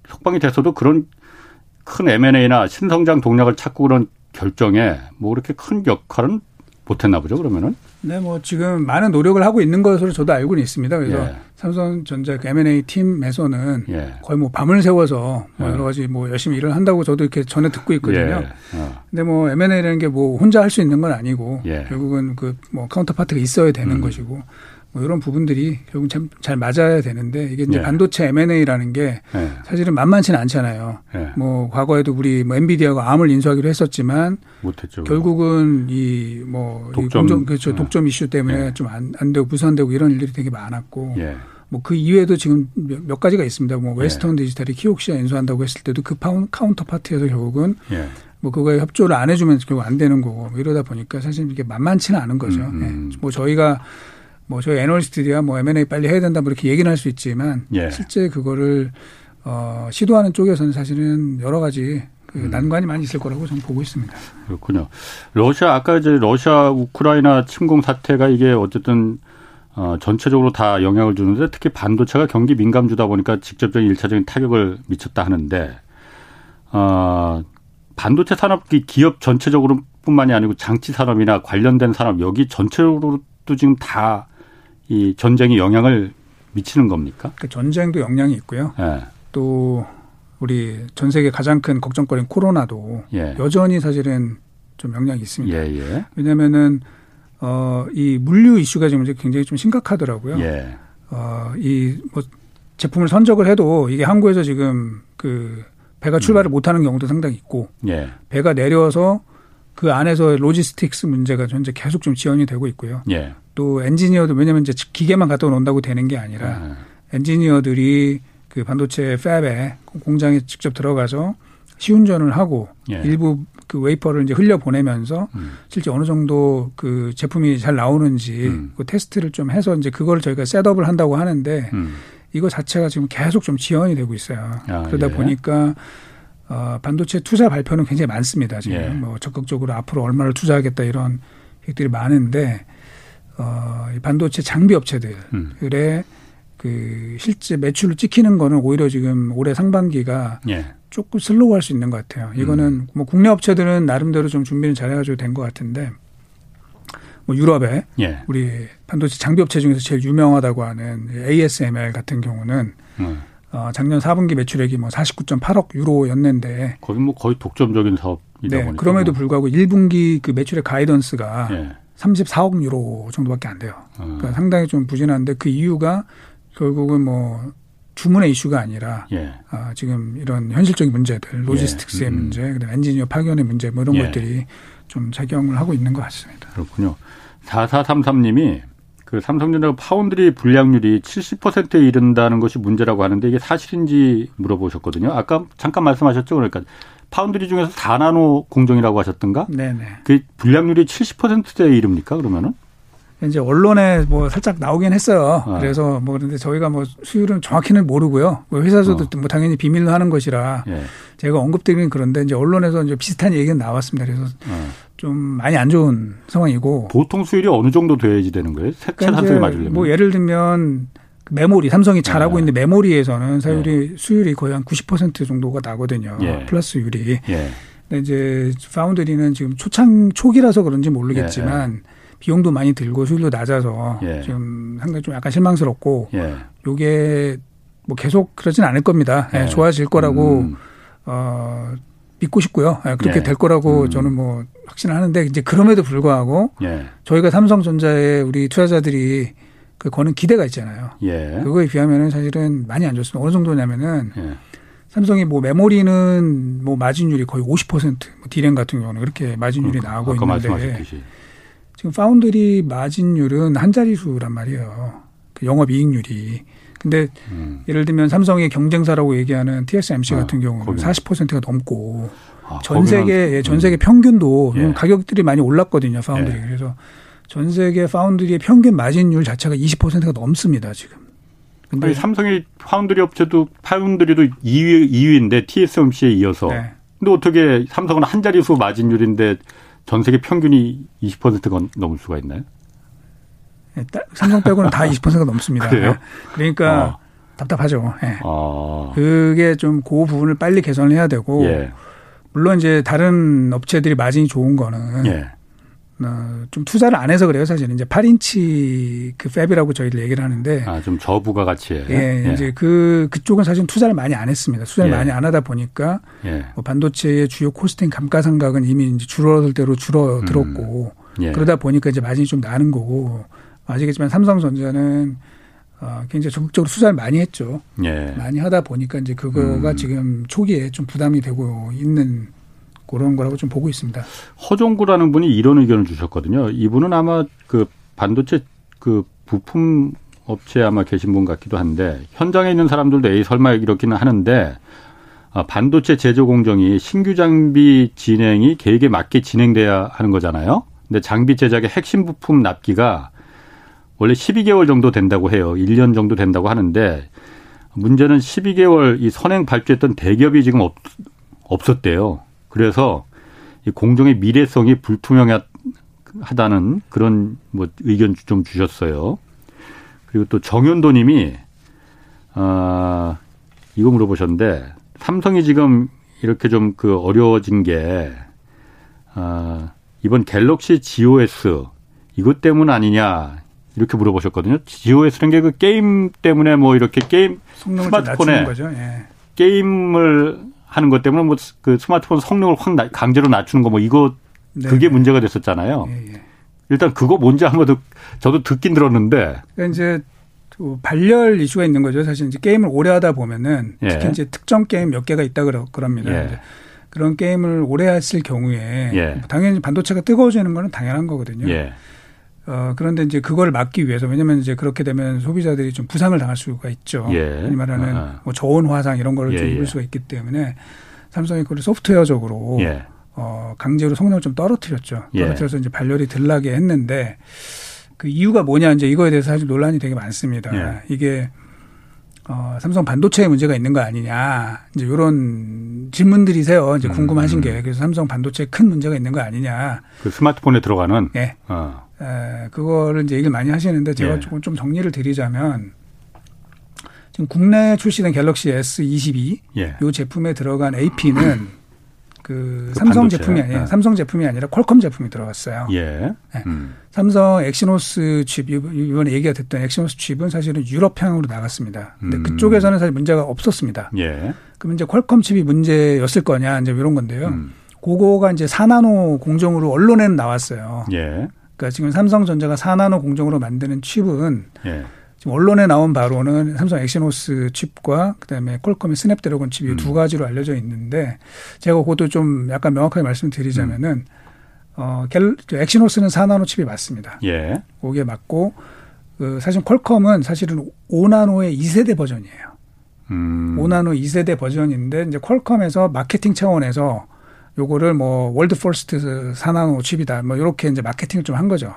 Speaker 1: 석방이 됐어도 그런 큰 M&A나 신성장 동력을 찾고 그런 결정에 뭐 그렇게 큰 역할은 못했나 보죠 그러면은.
Speaker 3: 네, 뭐 지금 많은 노력을 하고 있는 것으로 저도 알고는 있습니다. 그래서 예. 삼성전자 그 M&A 팀에서는 예. 거의 뭐 밤을 새워서 뭐 예. 여러 가지 뭐 열심히 일을 한다고 저도 이렇게 전에 듣고 있거든요. 예. 어. 근데 뭐 M&A라는 게 뭐 혼자 할 수 있는 건 아니고 예. 결국은 그 뭐 counterpart가 있어야 되는 음. 것이고 뭐 이런 부분들이 결국 참 잘 맞아야 되는데 이게 이제 예. 반도체 M&A라는 게 예. 사실은 만만치는 않잖아요. 예. 뭐 과거에도 우리 뭐 엔비디아가 Arm을 인수하기로 했었지만
Speaker 1: 못했죠.
Speaker 3: 결국은 이 뭐 독점 이 그렇죠. 예. 독점 이슈 때문에 예. 좀 안 안 되고 무산되고 이런 일들이 되게 많았고 예. 뭐 그 이외에도 지금 몇, 몇, 가지가 있습니다. 뭐 웨스턴 디지털이 키옥시아 인수한다고 했을 때도 그 counterpart에서 결국은 뭐 그거에 협조를 안 해주면 결국 안 되는 거고 뭐 이러다 보니까 사실 이게 만만치는 않은 거죠. 음, 음. 뭐 저희가 뭐 저희 애널리스트들이야 뭐 M&A 빨리 해야 된다 뭐 이렇게 얘기는 할 수 있지만 예. 실제 그거를 어 시도하는 쪽에서는 사실은 여러 가지 그 음. 난관이 많이 있을 거라고 저는 보고 있습니다.
Speaker 1: 그렇군요. 러시아 아까 이제 러시아 우크라이나 침공 사태가 이게 어쨌든 어 전체적으로 다 영향을 주는데 특히 반도체가 경기 민감주다 보니까 직접적인 일차적인 타격을 미쳤다 하는데 어 반도체 산업 기업 전체적으로뿐만이 아니고 장치 산업이나 관련된 산업 여기 전체적으로도 지금 다 이 전쟁이 영향을 미치는 겁니까?
Speaker 3: 그 전쟁도 영향이 있고요. 네. 또 우리 전 세계 가장 큰 걱정거리인 코로나도 예. 여전히 사실은 좀 영향이 있습니다. 예, 예. 왜냐면은 어, 이 물류 이슈가 지금 굉장히 좀 심각하더라고요. 예. 어, 이 뭐 제품을 선적을 해도 이게 항구에서 지금 그 배가 출발을 음. 못하는 경우도 상당히 있고 예. 배가 내려서 그 안에서 logistics 문제가 현재 계속 좀 지연이 되고 있고요. 예. 또 엔지니어도 왜냐하면 이제 기계만 갖다 놓는다고 되는 게 아니라 아. 엔지니어들이 그 반도체 fab에 공장에 직접 들어가서 시운전을 하고 예. 일부 그 웨이퍼를 이제 흘려 보내면서 음. 실제 어느 정도 그 제품이 잘 나오는지 음. 그 테스트를 좀 해서 이제 그걸 저희가 setup을 한다고 하는데 음. 이거 자체가 지금 계속 좀 지연이 되고 있어요. 아, 그러다 예. 보니까 어, 반도체 투자 발표는 굉장히 많습니다. 지금 예. 뭐 적극적으로 앞으로 얼마를 투자하겠다 이런 계획들이 많은데 어, 이 반도체 장비 업체들의 음. 그 실제 매출을 찍히는 거는 오히려 지금 올해 상반기가 예. 조금 슬로우할 수 있는 것 같아요. 이거는 음. 뭐 국내 업체들은 나름대로 좀 준비는 잘해가지고 된 것 같은데 뭐 유럽에 예. 우리 반도체 장비 업체 중에서 제일 유명하다고 하는 ASML 같은 경우는 음. 어, 작년 4분기 매출액이 뭐 49.8억 유로였는데
Speaker 1: 거기 뭐 거의 독점적인 사업이다 네, 보니까
Speaker 3: 그럼에도 불구하고 1분기 그 매출액 가이던스가 예. 34억 유로 정도밖에 안 돼요. 음. 그러니까 상당히 좀 부진한데 그 이유가 결국은 뭐 주문의 이슈가 아니라 예. 아, 지금 이런 현실적인 문제들, 로지스틱스의 예. 음. 문제, 그다음 엔지니어 파견의 문제 뭐 이런 예. 것들이 좀 작용을 하고 있는 것 같습니다.
Speaker 1: 그렇군요. 4433님이 그 삼성전자 파운드리 불량률이 70%에 이른다는 것이 문제라고 하는데 이게 사실인지 물어보셨거든요. 아까 잠깐 말씀하셨죠. 그러니까 파운드리 중에서 4나노 공정이라고 하셨던가? 네네. 그 불량률이 70%대에 이릅니까? 그러면은?
Speaker 3: 이제 언론에 뭐 살짝 나오긴 했어요. 어. 그래서 뭐 그런데 저희가 뭐 수율은 정확히는 모르고요. 뭐 회사에서도 어. 뭐 당연히 비밀로 하는 것이라 예. 제가 언급드리긴 그런데 이제 언론에서 이제 비슷한 얘기는 나왔습니다. 그래서 어. 좀 많이 안 좋은 상황이고
Speaker 1: 보통 수율이 어느 정도 돼야지 되는 거예요? 색채 그러니까 산소에 맞으려면
Speaker 3: 뭐 예를 들면 메모리 삼성이 잘하고 네. 있는 메모리에서는 사율이 네. 수율이 거의 한 90% 정도가 나거든요. 예. 플러스율이. 예. 근데 이제 파운드리는 지금 초창 초기라서 그런지 모르겠지만. 예. 비용도 많이 들고 수율도 낮아서 예. 지금 상당히 좀 약간 실망스럽고 예. 요게 뭐 계속 그러진 않을 겁니다. 예. 예. 좋아질 거라고 음. 어 믿고 싶고요. 예, 그렇게 예. 될 거라고 음. 저는 뭐 확신을 하는데 이제 그럼에도 불구하고 예. 저희가 삼성전자에 우리 투자자들이 그 거는 기대가 있잖아요. 예. 그거에 비하면은 사실은 많이 안 좋습니다. 어느 정도냐면은 예. 삼성이 뭐 메모리는 뭐 마진율이 거의 50%, 뭐 디램 같은 경우는 그렇게 마진율이 그러니까, 나오고 있는데 지금 파운드리 마진율은 한 자리수란 말이에요. 그 영업 이익률이. 근데 음. 예를 들면 삼성의 경쟁사라고 얘기하는 TSMC 아, 같은 경우는 거기 40%가 넘고 아, 전 세계 예, 전 음. 세계 평균도 예. 가격들이 많이 올랐거든요. 파운드리. 예. 그래서 전 세계 foundry의 평균 마진율 자체가 20%가 넘습니다, 지금.
Speaker 1: 근데 아니, 삼성의 파운드리 업체도 foundry도 2위 2위인데 TSMC에 이어서. 네. 근데 어떻게 삼성은 한 자리수 마진율인데 전 세계 평균이 20%가 넘을 수가 있나요?
Speaker 3: 네, 삼성 빼고는 다 20%가 넘습니다. 그래요? 네. 그러니까 어. 답답하죠. 네. 어. 그게 좀 그 부분을 빨리 개선을 해야 되고 예. 물론 이제 다른 업체들이 마진이 좋은 거는 예. 어, 좀 투자를 안 해서 그래요, 사실은. 이제 8인치 그 팹이라고 저희들 얘기를 하는데.
Speaker 1: 아, 좀 저부가 가치에.
Speaker 3: 예, 예, 이제 그, 그쪽은 사실 투자를 많이 안 했습니다. 투자를 예. 많이 안 하다 보니까. 예. 뭐 반도체의 주요 코스팅 감가상각은 이미 이제 줄어들 대로 줄어들었고. 음. 예. 그러다 보니까 이제 마진이 좀 나는 거고. 아시겠지만 삼성전자는 어, 굉장히 적극적으로 투자를 많이 했죠. 예. 많이 하다 보니까 이제 그거가 음. 지금 초기에 좀 부담이 되고 있는 그런 거라고 좀 보고 있습니다.
Speaker 1: 허종구라는 분이 이런 의견을 주셨거든요. 이분은 아마 그 반도체 그 부품 업체에 아마 계신 분 같기도 한데 현장에 있는 사람들도 에이 설마 이렇기는 하는데 아, 반도체 제조 공정이 신규 장비 진행이 계획에 맞게 진행돼야 하는 거잖아요. 근데 장비 제작의 핵심 부품 납기가 원래 12개월 정도 된다고 해요. 1년 정도 된다고 하는데 문제는 12개월 이 선행 발주했던 대기업이 지금 없, 없었대요. 그래서 이 공정의 미래성이 불투명하다는 그런 뭐 의견 좀 주셨어요. 그리고 또 정현도 님이 아 이거 물어보셨는데 삼성이 지금 이렇게 좀 그 어려워진 게 아, 이번 갤럭시 GOS 이것 때문 아니냐 이렇게 물어보셨거든요. GOS라는 게 그 게임 때문에 뭐 이렇게 게임 스마트폰에 예. 게임을 하는 것 때문에 뭐 그 스마트폰 성능을 확 나, 강제로 낮추는 거 뭐 이거 네. 그게 문제가 됐었잖아요. 예, 예. 일단 그거 뭔지 한번 더 저도 듣긴 들었는데.
Speaker 3: 그러니까 이제 발열 이슈가 있는 거죠. 사실 이제 게임을 오래 하다 보면은 예. 특히 이제 특정 게임 몇 개가 있다 그러, 그럽니다. 예. 그런 게임을 오래 했을 경우에 예. 당연히 반도체가 뜨거워지는 거는 당연한 거거든요. 예. 어, 그런데 이제 그걸 막기 위해서 왜냐면 이제 그렇게 되면 소비자들이 좀 부상을 당할 수가 있죠. 예. 이 말하는 아. 뭐 저온 화상 이런 거를 좀 예, 입을 수가 있기 때문에 삼성이 그걸 소프트웨어적으로 어, 강제로 성능을 좀 떨어뜨렸죠. 떨어뜨려서 이제 발열이 들나게 했는데 그 이유가 뭐냐 이제 이거에 대해서 사실 논란이 되게 많습니다. 예. 이게 어, 삼성 반도체에 문제가 있는 거 아니냐 이제 이런 질문들이세요. 이제 음, 궁금하신 음. 게 그래서 삼성 반도체에 큰 문제가 있는 거 아니냐.
Speaker 1: 그 스마트폰에 들어가는.
Speaker 3: 예. 어. 에, 그거를 이제 얘기를 많이 하시는데 제가 예. 조금 좀 정리를 드리자면 지금 국내에 출시된 갤럭시 S22 예. 이 제품에 들어간 AP는 그 삼성 반도체. 제품이 아니에요. 네. 삼성 제품이 아니라 퀄컴 제품이 들어갔어요. 예. 네. 음. 삼성 엑시노스 칩 이번에 얘기가 됐던 엑시노스 칩은 사실은 유럽 향으로 나갔습니다. 근데 음. 그쪽에서는 사실 문제가 없었습니다. 예. 그럼 이제 퀄컴 칩이 문제였을 거냐 이제 이런 건데요. 음. 그거가 이제 4나노 공정으로 언론에는 나왔어요. 예. 그러니까 지금 삼성전자가 4나노 공정으로 만드는 칩은 예. 지금 언론에 나온 바로는 삼성 엑시노스 칩과 그다음에 퀄컴의 스냅드래곤 칩이 음. 두 가지로 알려져 있는데 제가 그것도 좀 약간 명확하게 말씀드리자면은 음. 어, 갤, 엑시노스는 4나노 칩이 맞습니다. 예. 그게 맞고 그 사실 퀄컴은 사실은 5나노의 2세대 버전이에요. 음. 5나노 2세대 버전인데 이제 퀄컴에서 마케팅 차원에서 요거를 뭐 world first 4나노 칩이다. 뭐 이렇게 이제 마케팅을 좀 한 거죠.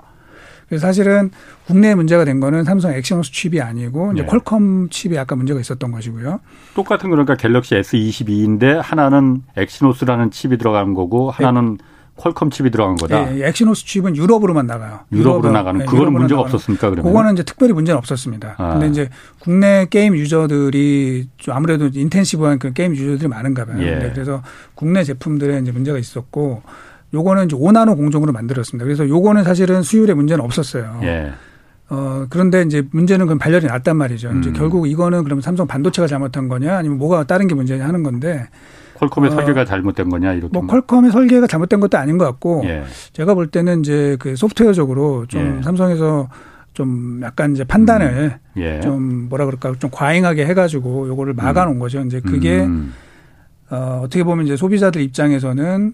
Speaker 3: 그래서 사실은 국내에 문제가 된 거는 삼성 엑시노스 칩이 아니고 이제 네. 퀄컴 칩이 약간 문제가 있었던 것이고요.
Speaker 1: 똑같은 그러니까 갤럭시 S22인데 하나는 엑시노스라는 칩이 들어간 거고 하나는 네. 퀄컴 칩이 들어간 거다.
Speaker 3: 네, 엑시노스 칩은 유럽으로만 나가요.
Speaker 1: 유럽으로, 유럽으로 나가는 네, 그거는 문제가 나가는. 없었습니까? 그러면?
Speaker 3: 그거는 이제 특별히 문제는 없었습니다. 아. 근데 이제 국내 게임 user들이 좀 아무래도 intensive한 그 게임 user들이 많은가 봐요. 예. 그래서 국내 제품들에 이제 문제가 있었고 요거는 이제 5나노 공정으로 만들었습니다. 그래서 요거는 사실은 수율에 문제는 없었어요. 예. 어, 그런데 이제 문제는 그럼 발열이 났단 말이죠. 음. 이제 결국 이거는 그러면 삼성 반도체가 잘못한 거냐 아니면 뭐가 다른 게 문제냐 하는 건데.
Speaker 1: 퀄컴의 어, 설계가 잘못된 거냐 이렇게.
Speaker 3: 뭐 퀄컴의 설계가 잘못된 것도 아닌 것 같고 예. 제가 볼 때는 이제 그 소프트웨어적으로 좀 예. 삼성에서 좀 약간 이제 판단을 음. 예. 좀 뭐라 그럴까 좀 과잉하게 해가지고 요거를 막아놓은 음. 거죠. 이제 그게 음. 어, 어떻게 보면 이제 소비자들 입장에서는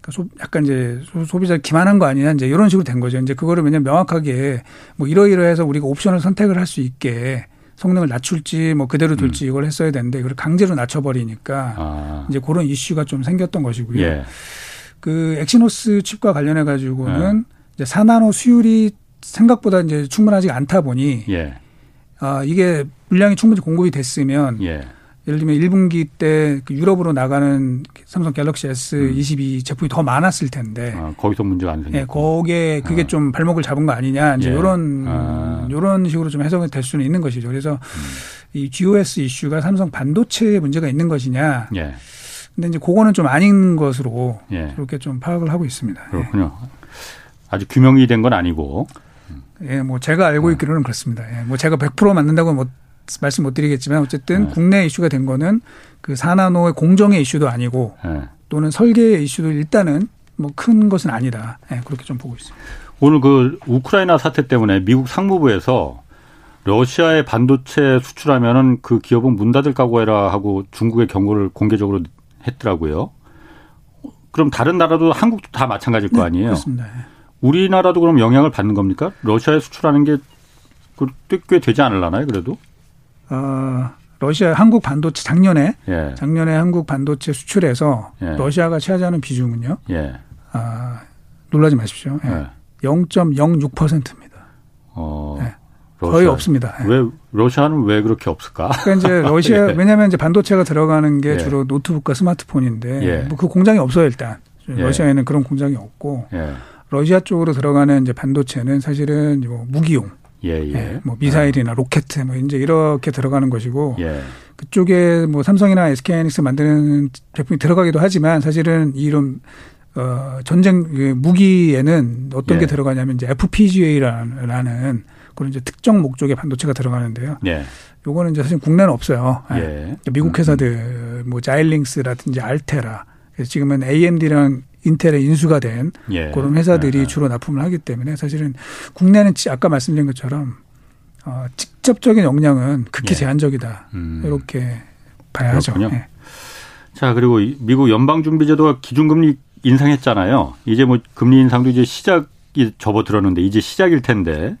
Speaker 3: 그러니까 약간 이제 소비자 기만한 거 아니냐 이제 이런 식으로 된 거죠. 이제 그거를 왜냐면 명확하게 뭐 이러이러해서 우리가 옵션을 선택을 할 수 있게 성능을 낮출지 뭐 그대로 둘지 음. 이걸 했어야 되는데 이걸 강제로 낮춰버리니까 아. 이제 그런 이슈가 좀 생겼던 것이고요. 예. 그 엑시노스 칩과 관련해 가지고는 예. 이제 사나노 수율이 생각보다 이제 충분하지 않다 보니 예. 아 이게 물량이 충분히 공급이 됐으면 예. 예를 들면 1분기 때그 유럽으로 나가는 삼성 갤럭시 S22 음. 제품이 더 많았을 텐데.
Speaker 1: 아, 거기서 문제가 안 생겼고. 예,
Speaker 3: 거기에 그게 아. 좀 발목을 잡은 거 아니냐. 이제 예. 요런 아. 요런 식으로 좀 해석이 될 수는 있는 것이죠. 그래서 음. 이 GOS 이슈가 삼성 반도체에 문제가 있는 것이냐. 예. 근데 이제 그거는 좀 아닌 것으로 예. 그렇게 좀 파악을 하고 있습니다.
Speaker 1: 예. 그렇군요. 아직 규명이 된 건 아니고.
Speaker 3: 예, 뭐 제가 알고 어. 있기로는 그렇습니다. 예, 뭐 제가 100% 맞는다고 뭐 말씀 못 드리겠지만 어쨌든 네. 국내 이슈가 된 거는 그 사나노의 공정의 이슈도 아니고 네. 또는 설계의 이슈도 일단은 뭐 큰 것은 아니다. 네, 그렇게 좀 보고 있습니다.
Speaker 1: 오늘 그 우크라이나 사태 때문에 미국 상무부에서 러시아의 반도체 수출하면은 그 기업은 문 닫을 각오해라 하고 중국의 경고를 공개적으로 했더라고요. 그럼 다른 나라도 한국도 다 마찬가지일 거 네, 아니에요?
Speaker 3: 그렇습니다. 네.
Speaker 1: 우리나라도 그럼 영향을 받는 겁니까? 러시아에 수출하는 게 꽤 되지 않을라나요, 그래도?
Speaker 3: 어, 러시아 한국 반도체 작년에 예. 작년에 한국 반도체 수출에서 예. 러시아가 차지하는 비중은요. 예. 아, 놀라지 마십시오. 예. 0.06%입니다. 어. 예. 거의 없습니다.
Speaker 1: 예. 왜 러시아는 왜 그렇게 없을까?
Speaker 3: 그러니까 이제 러시아 예. 왜냐하면 이제 반도체가 들어가는 게 예. 주로 노트북과 스마트폰인데 예. 뭐그 공장이 없어요 일단 러시아에는 그런 공장이 없고 러시아 쪽으로 들어가는 이제 반도체는 사실은 뭐 무기용 예, 예. 예, 뭐 미사일이나 아. 로켓 뭐 이제 이렇게 들어가는 것이고 예. 그쪽에 뭐 삼성이나 SK하이닉스 만드는 제품이 들어가기도 하지만 사실은 이런 어 전쟁 그 무기에는 어떤 예. 게 들어가냐면 이제 FPGA라는 그런 이제 특정 목적의 반도체가 들어가는데요. 예. 요거는 이제 사실 국내는 없어요. 예. 예. 미국 음, 회사들 음. 뭐 자일링스라든지 알테라 지금은 AMD랑 인텔의 인수가 된 예. 그런 회사들이 예. 주로 납품을 하기 때문에 사실은 국내는 아까 말씀드린 것처럼 어, 직접적인 역량은 극히 예. 제한적이다. 음. 이렇게 봐야죠. 예.
Speaker 1: 자 그리고 미국 연방준비제도가 기준금리 인상했잖아요. 이제 뭐 금리 인상도 이제 시작이 접어들었는데 이제 시작일 텐데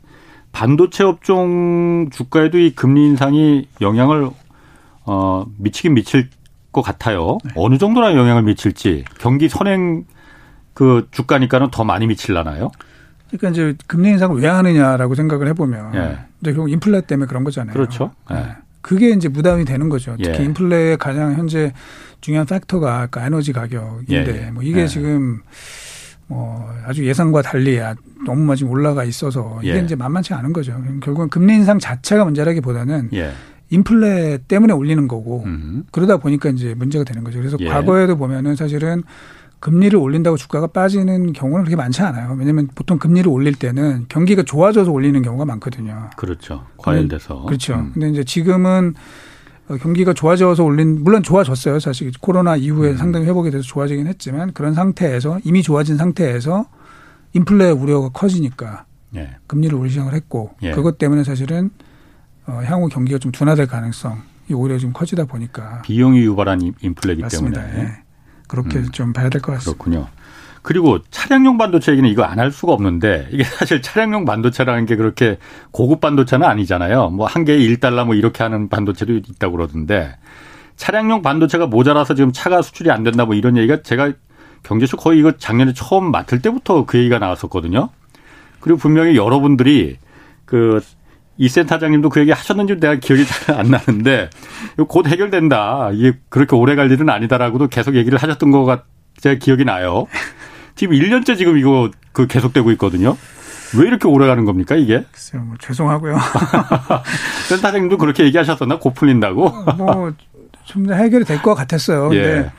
Speaker 1: 반도체 업종 주가에도 이 금리 인상이 영향을 어, 미치긴 미칠 것 같아요. 네. 어느 정도나 영향을 미칠지 경기 선행 그 주가니까는 더 많이 미칠라나요?
Speaker 3: 그러니까 이제 금리 인상을 왜 하느냐라고 생각을 해보면 예. 이제 결국 인플레 때문에 그런 거잖아요.
Speaker 1: 그렇죠. 예. 네.
Speaker 3: 그게 이제 부담이 되는 거죠. 특히 예. 인플레의 가장 현재 중요한 팩터가 아까 에너지 가격인데 예. 뭐 이게 예. 지금 뭐 아주 예상과 달리 아, 너무 지금 올라가 있어서 이게 예. 이제 만만치 않은 거죠. 결국은 금리 인상 자체가 문제라기보다는 예. 인플레 때문에 올리는 거고 음. 그러다 보니까 이제 문제가 되는 거죠. 그래서 예. 과거에도 보면은 사실은 금리를 올린다고 주가가 빠지는 경우는 그렇게 많지 않아요. 왜냐하면 보통 금리를 올릴 때는 경기가 좋아져서 올리는 경우가 많거든요.
Speaker 1: 그렇죠. 과열돼서.
Speaker 3: 그렇죠. 음. 근데 이제 지금은 어, 경기가 좋아져서 올린 물론 좋아졌어요. 사실 코로나 이후에 음. 상당히 회복이 돼서 좋아지긴 했지만 그런 상태에서 이미 좋아진 상태에서 인플레 우려가 커지니까 예. 금리를 올리 시작을 했고 예. 그것 때문에 사실은 어, 향후 경기가 좀 둔화될 가능성이 오히려 좀 커지다 보니까
Speaker 1: 비용이 유발한 인플레이기 맞습니다. 때문에 예.
Speaker 3: 그렇게 음. 좀 봐야 될 것 같습니다.
Speaker 1: 그렇군요. 그리고 차량용 반도체 얘기는 이거 안 할 수가 없는데 이게 사실 차량용 반도체라는 게 그렇게 고급 반도체는 아니잖아요. 뭐 한 개에 1달러 뭐 이렇게 하는 반도체도 있다고 그러던데 차량용 반도체가 모자라서 지금 차가 수출이 안 된다 뭐 이런 얘기가 제가 경제쇼 거의 이거 작년에 처음 맡을 때부터 그 얘기가 나왔었거든요. 그리고 분명히 여러분들이 그 이 센터장님도 그 얘기 하셨는지 내가 기억이 잘 안 나는데 곧 해결된다. 이게 그렇게 오래 갈 일은 아니다라고도 계속 얘기를 하셨던 거가 제가 기억이 나요. 지금 1년째 지금 이거 그 계속되고 있거든요. 왜 이렇게 오래 가는 겁니까, 이게?
Speaker 3: 글쎄요, 뭐, 죄송하고요.
Speaker 1: 센터장님도 그렇게 얘기하셨었나? 고 풀린다고? 어,
Speaker 3: 뭐, 좀 해결이 될 것 같았어요. 예. 근데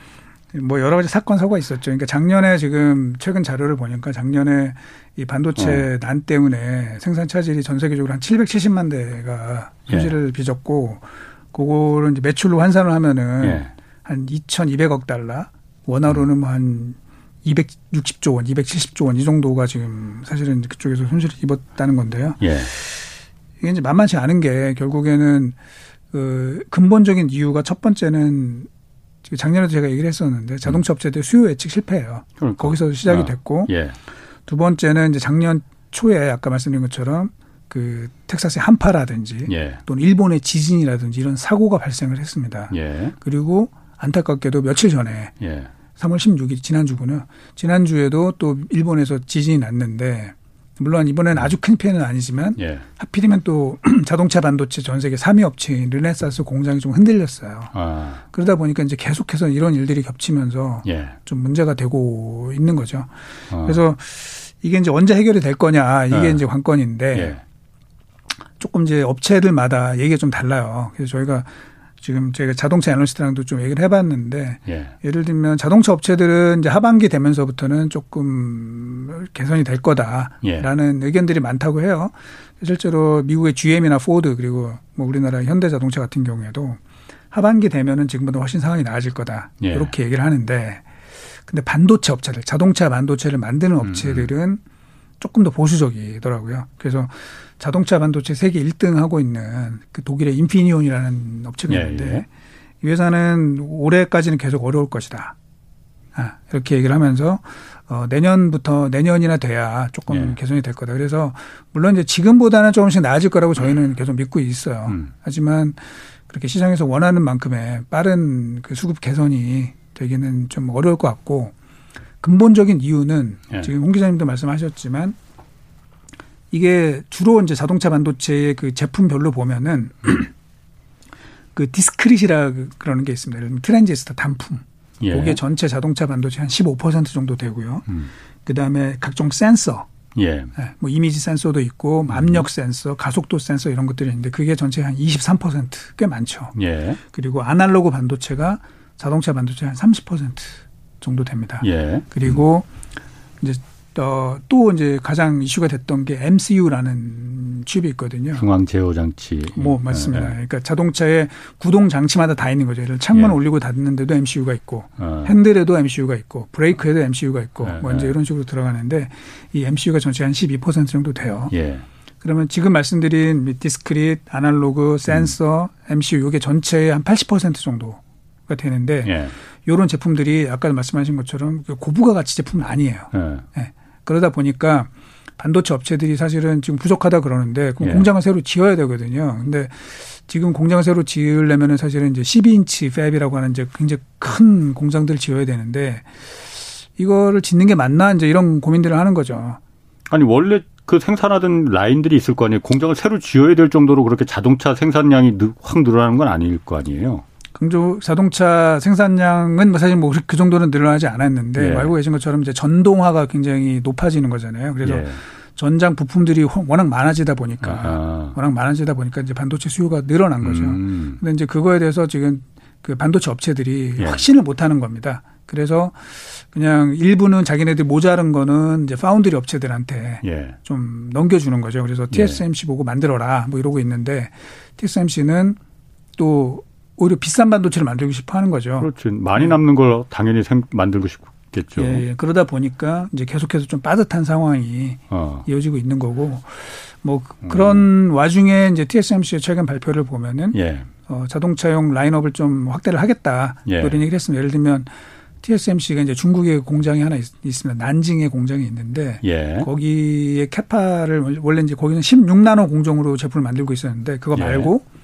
Speaker 3: 뭐 여러 가지 사건, 사고가 있었죠. 그러니까 작년에 지금 최근 자료를 보니까 작년에 이 반도체 어. 난 때문에 생산 차질이 전 세계적으로 한 770만 대가 손실을 예. 빚었고, 그거를 이제 매출로 환산을 하면은 예. 한 2,200억 달러, 원화로는 뭐 한 260조 원, 270조 원 이 정도가 지금 사실은 그쪽에서 손실을 입었다는 건데요. 예. 이게 이제 만만치 않은 게 결국에는 그 근본적인 이유가 첫 번째는 작년에도 제가 얘기를 했었는데 자동차 업체들 수요 예측 실패예요. 그러니까. 거기서 시작이 아, 됐고 예. 두 번째는 이제 작년 초에 아까 말씀드린 것처럼 그 텍사스의 한파라든지 예. 또는 일본의 지진이라든지 이런 사고가 발생을 했습니다. 예. 그리고 안타깝게도 며칠 전에 예. 3월 16일 지난주군요. 지난주에도 또 일본에서 지진이 났는데 물론 이번에는 아주 큰 피해는 아니지만 예. 하필이면 또 자동차 반도체 전 세계 3위 업체인 르네사스 공장이 좀 흔들렸어요. 아. 그러다 보니까 이제 계속해서 이런 일들이 겹치면서 예. 좀 문제가 되고 있는 거죠. 아. 그래서 이게 이제 언제 해결이 될 거냐 이게 아. 이제 관건인데 예. 조금 이제 업체들마다 얘기가 좀 달라요. 그래서 저희가 지금 제가 자동차 애널리스트랑도 좀 얘기를 해봤는데 예. 를 들면 자동차 업체들은 이제 하반기 되면서부터는 조금 개선이 될 거다라는 예. 의견들이 많다고 해요. 실제로 미국의 GM이나 포드 그리고 뭐 우리나라 현대자동차 같은 경우에도 하반기 되면은 지금보다 훨씬 상황이 나아질 거다 예. 이렇게 얘기를 하는데 근데 반도체 업체들 자동차 반도체를 만드는 음. 업체들은 음. 조금 더 보수적이더라고요. 그래서 자동차 반도체 세계 1등 하고 있는 그 독일의 인피니온이라는 업체가 예, 있는데 예. 이 회사는 올해까지는 계속 어려울 것이다. 아, 이렇게 얘기를 하면서 어, 내년부터 내년이나 돼야 조금 예. 개선이 될 거다. 그래서 물론 이제 지금보다는 조금씩 나아질 거라고 저희는 계속 믿고 있어요. 음. 하지만 그렇게 시장에서 원하는 만큼의 빠른 그 수급 개선이 되기는 좀 어려울 것 같고 근본적인 이유는 예. 지금 홍 기자님도 말씀하셨지만 이게 주로 이제 자동차 반도체의 그 제품별로 보면은 그 discrete이라 그러는 게 있습니다. 예를 들면 트랜지스터 단품. 예. 그게 전체 자동차 반도체 한 15% 정도 되고요. 음. 그다음에 각종 센서. 예. 네, 뭐 이미지 센서도 있고 음. 압력 센서, 가속도 센서 이런 것들이 있는데 그게 전체 한 23%꽤 많죠. 예. 그리고 아날로그 반도체가 자동차 반도체 한 30% 정도 됩니다. 예. 그리고 음. 이제 어, 또 이제 가장 이슈가 됐던 게 MCU라는 칩이 있거든요.
Speaker 1: 중앙 제어 장치.
Speaker 3: 뭐 맞습니다. 네. 그러니까 자동차에 구동 장치마다 다 있는 거죠. 예를 창문 예. 올리고 닫는데도 MCU가 있고 어. 핸들에도 MCU가 있고 브레이크에도 MCU가 있고 네. 뭐 이제 이런 식으로 들어가는데 이 MCU가 전체 한 12% 정도 돼요. 예. 그러면 지금 말씀드린 디스크릿, 아날로그, 센서, 음. MCU 이게 전체의 한 80% 정도가 되는데 예. 이런 제품들이 아까 말씀하신 것처럼 고부가 가치 제품은 아니에요. 예. 예. 그러다 보니까 반도체 업체들이 사실은 지금 부족하다 그러는데 그 예. 공장을 새로 지어야 되거든요. 근데 지금 공장을 새로 지으려면은 사실은 이제 12인치 팹이라고 하는 이제 굉장히 큰 공장들을 지어야 되는데 이거를 짓는 게 맞나 이제 이런 고민들을 하는 거죠.
Speaker 1: 아니 원래 그 생산하던 라인들이 있을 거 아니에요. 공장을 새로 지어야 될 정도로 그렇게 자동차 생산량이 확 늘어나는 건 아닐 거 아니에요.
Speaker 3: 긍조 자동차 생산량은 뭐 사실 뭐 그 정도는 늘어나지 않았는데 예. 알고 계신 것처럼 이제 전동화가 굉장히 높아지는 거잖아요. 그래서 예. 전장 부품들이 워낙 많아지다 보니까 아하. 워낙 많아지다 보니까 이제 반도체 수요가 늘어난 거죠. 음. 근데 이제 그거에 대해서 지금 그 반도체 업체들이 예. 확신을 못 하는 겁니다. 그래서 그냥 일부는 자기네들 모자른 거는 이제 파운드리 업체들한테 예. 좀 넘겨주는 거죠. 그래서 TSMC 예. 보고 만들어라 뭐 이러고 있는데 TSMC는 또 오히려 비싼 반도체를 만들고 싶어 하는 거죠.
Speaker 1: 그렇지. 많이 남는 걸 당연히 생, 만들고 싶겠죠.
Speaker 3: 예, 예. 그러다 보니까 이제 계속해서 좀 빠듯한 상황이 어. 이어지고 있는 거고 뭐 그런 음. 와중에 이제 TSMC의 최근 발표를 보면은 예. 어, 자동차용 라인업을 좀 확대를 하겠다. 예. 이런 얘기를 했습니다. 예를 들면 TSMC가 이제 중국에 공장이 하나 있, 습니다 난징에 공장이 있는데 예. 거기에 캐파를 원래 이제 거기는 16나노 공정으로 제품을 만들고 있었는데 그거 예. 말고 예.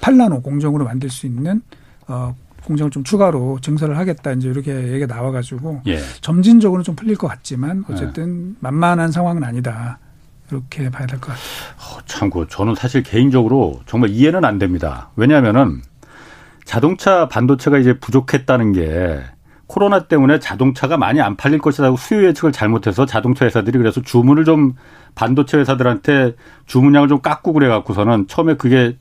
Speaker 3: 28나노 공정으로 만들 수 있는 어 공정을 좀 추가로 증설을 하겠다 이제 이렇게 얘기가 나와가지고 예. 점진적으로 좀 풀릴 것 같지만 어쨌든 예. 만만한 상황은 아니다. 이렇게 봐야 될 것 같아요.
Speaker 1: 어, 참고 저는 사실 개인적으로 정말 이해는 안 됩니다. 왜냐하면은 자동차 반도체가 이제 부족했다는 게 코로나 때문에 자동차가 많이 안 팔릴 것이라고 수요 예측을 잘못해서 자동차 회사들이 그래서 주문을 좀 반도체 회사들한테 주문량을 좀 깎고 그래 갖고서는 처음에 그게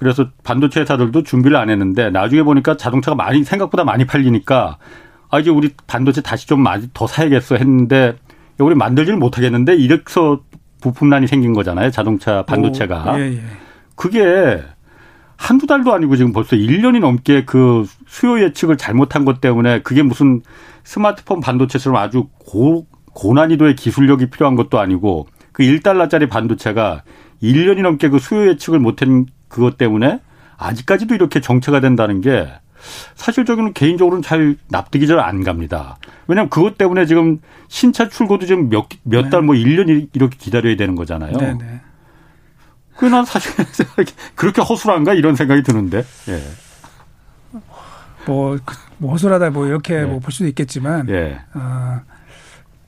Speaker 1: 그래서 반도체 회사들도 준비를 안 했는데 나중에 보니까 자동차가 많이 생각보다 많이 팔리니까 아 이제 우리 반도체 다시 좀 많이 더 사야겠어 했는데 우리 만들지를 못하겠는데 이래서 부품난이 생긴 거잖아요 자동차 반도체가 오, 예, 예. 그게 한두 달도 아니고 지금 벌써 1년이 넘게 그 수요 예측을 잘못한 것 때문에 그게 무슨 스마트폰 반도체처럼 아주 고, 고난이도의 기술력이 필요한 것도 아니고 그 1달러짜리 반도체가 1년이 넘게 그 수요 예측을 못한 그것 때문에 아직까지도 이렇게 정체가 된다는 게 사실적으로는 개인적으로는 잘 납득이 잘 안 갑니다. 왜냐하면 그것 때문에 지금 신차 출고도 지금 몇, 몇 달, 뭐 1년 이렇게 기다려야 되는 거잖아요. 네네. 네. 그난 사실 그렇게 허술한가 이런 생각이 드는데. 예.
Speaker 3: 뭐, 그, 뭐 허술하다 뭐 이렇게 예. 뭐볼 수도 있겠지만 예. 어,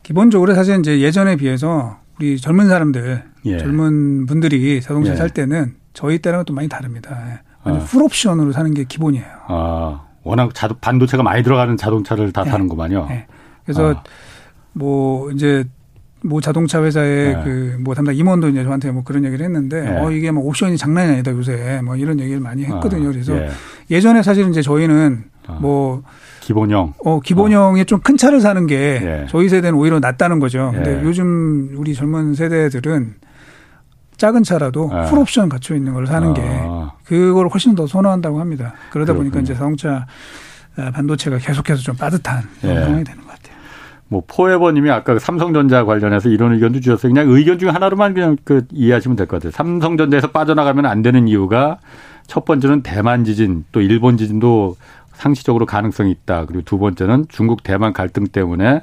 Speaker 3: 기본적으로 사실 이제 예전에 비해서 우리 젊은 사람들 예. 젊은 분들이 자동차 예. 살 때는 저희 때랑은 또 많이 다릅니다. 예. 완전 아. 풀옵션으로 사는 게 기본이에요.
Speaker 1: 아, 워낙 자동 반도체가 많이 들어가는 자동차를 다 예. 사는구만요.
Speaker 3: 그래서 아. 뭐 이제 뭐 자동차 회사의 네. 그뭐 담당 임원도 이제 저한테 뭐 그런 얘기를 했는데 네. 어 이게 뭐 옵션이 장난이 아니다 요새 뭐 이런 얘기를 많이 했거든요. 아, 그래서 예. 전에 사실 이제 저희는 아. 뭐
Speaker 1: 기본형
Speaker 3: 어 기본형에 어. 좀큰 차를 사는 게 예. 저희 세대는 오히려 낫다는 거죠. 근데 예. 요즘 우리 젊은 세대들은 작은 차라도 예. 풀옵션 갖춰 있는 걸 사는 아. 게 그걸 훨씬 더 선호한다고 합니다. 그러다 그렇군요. 보니까 이제 자동차 아, 반도체가 계속해서 좀 빠듯한 예. 상황이 되는 거예요.
Speaker 1: 뭐 포에버님이 아까 삼성전자 관련해서 이런 의견도 주셨어요. 그냥 의견 중에 하나로만 그냥 그 이해하시면 될 것 같아요. 삼성전자에서 빠져나가면 안 되는 이유가 첫 번째는 대만 지진 또 일본 지진도 상시적으로 가능성이 있다. 그리고 두 번째는 중국 대만 갈등 때문에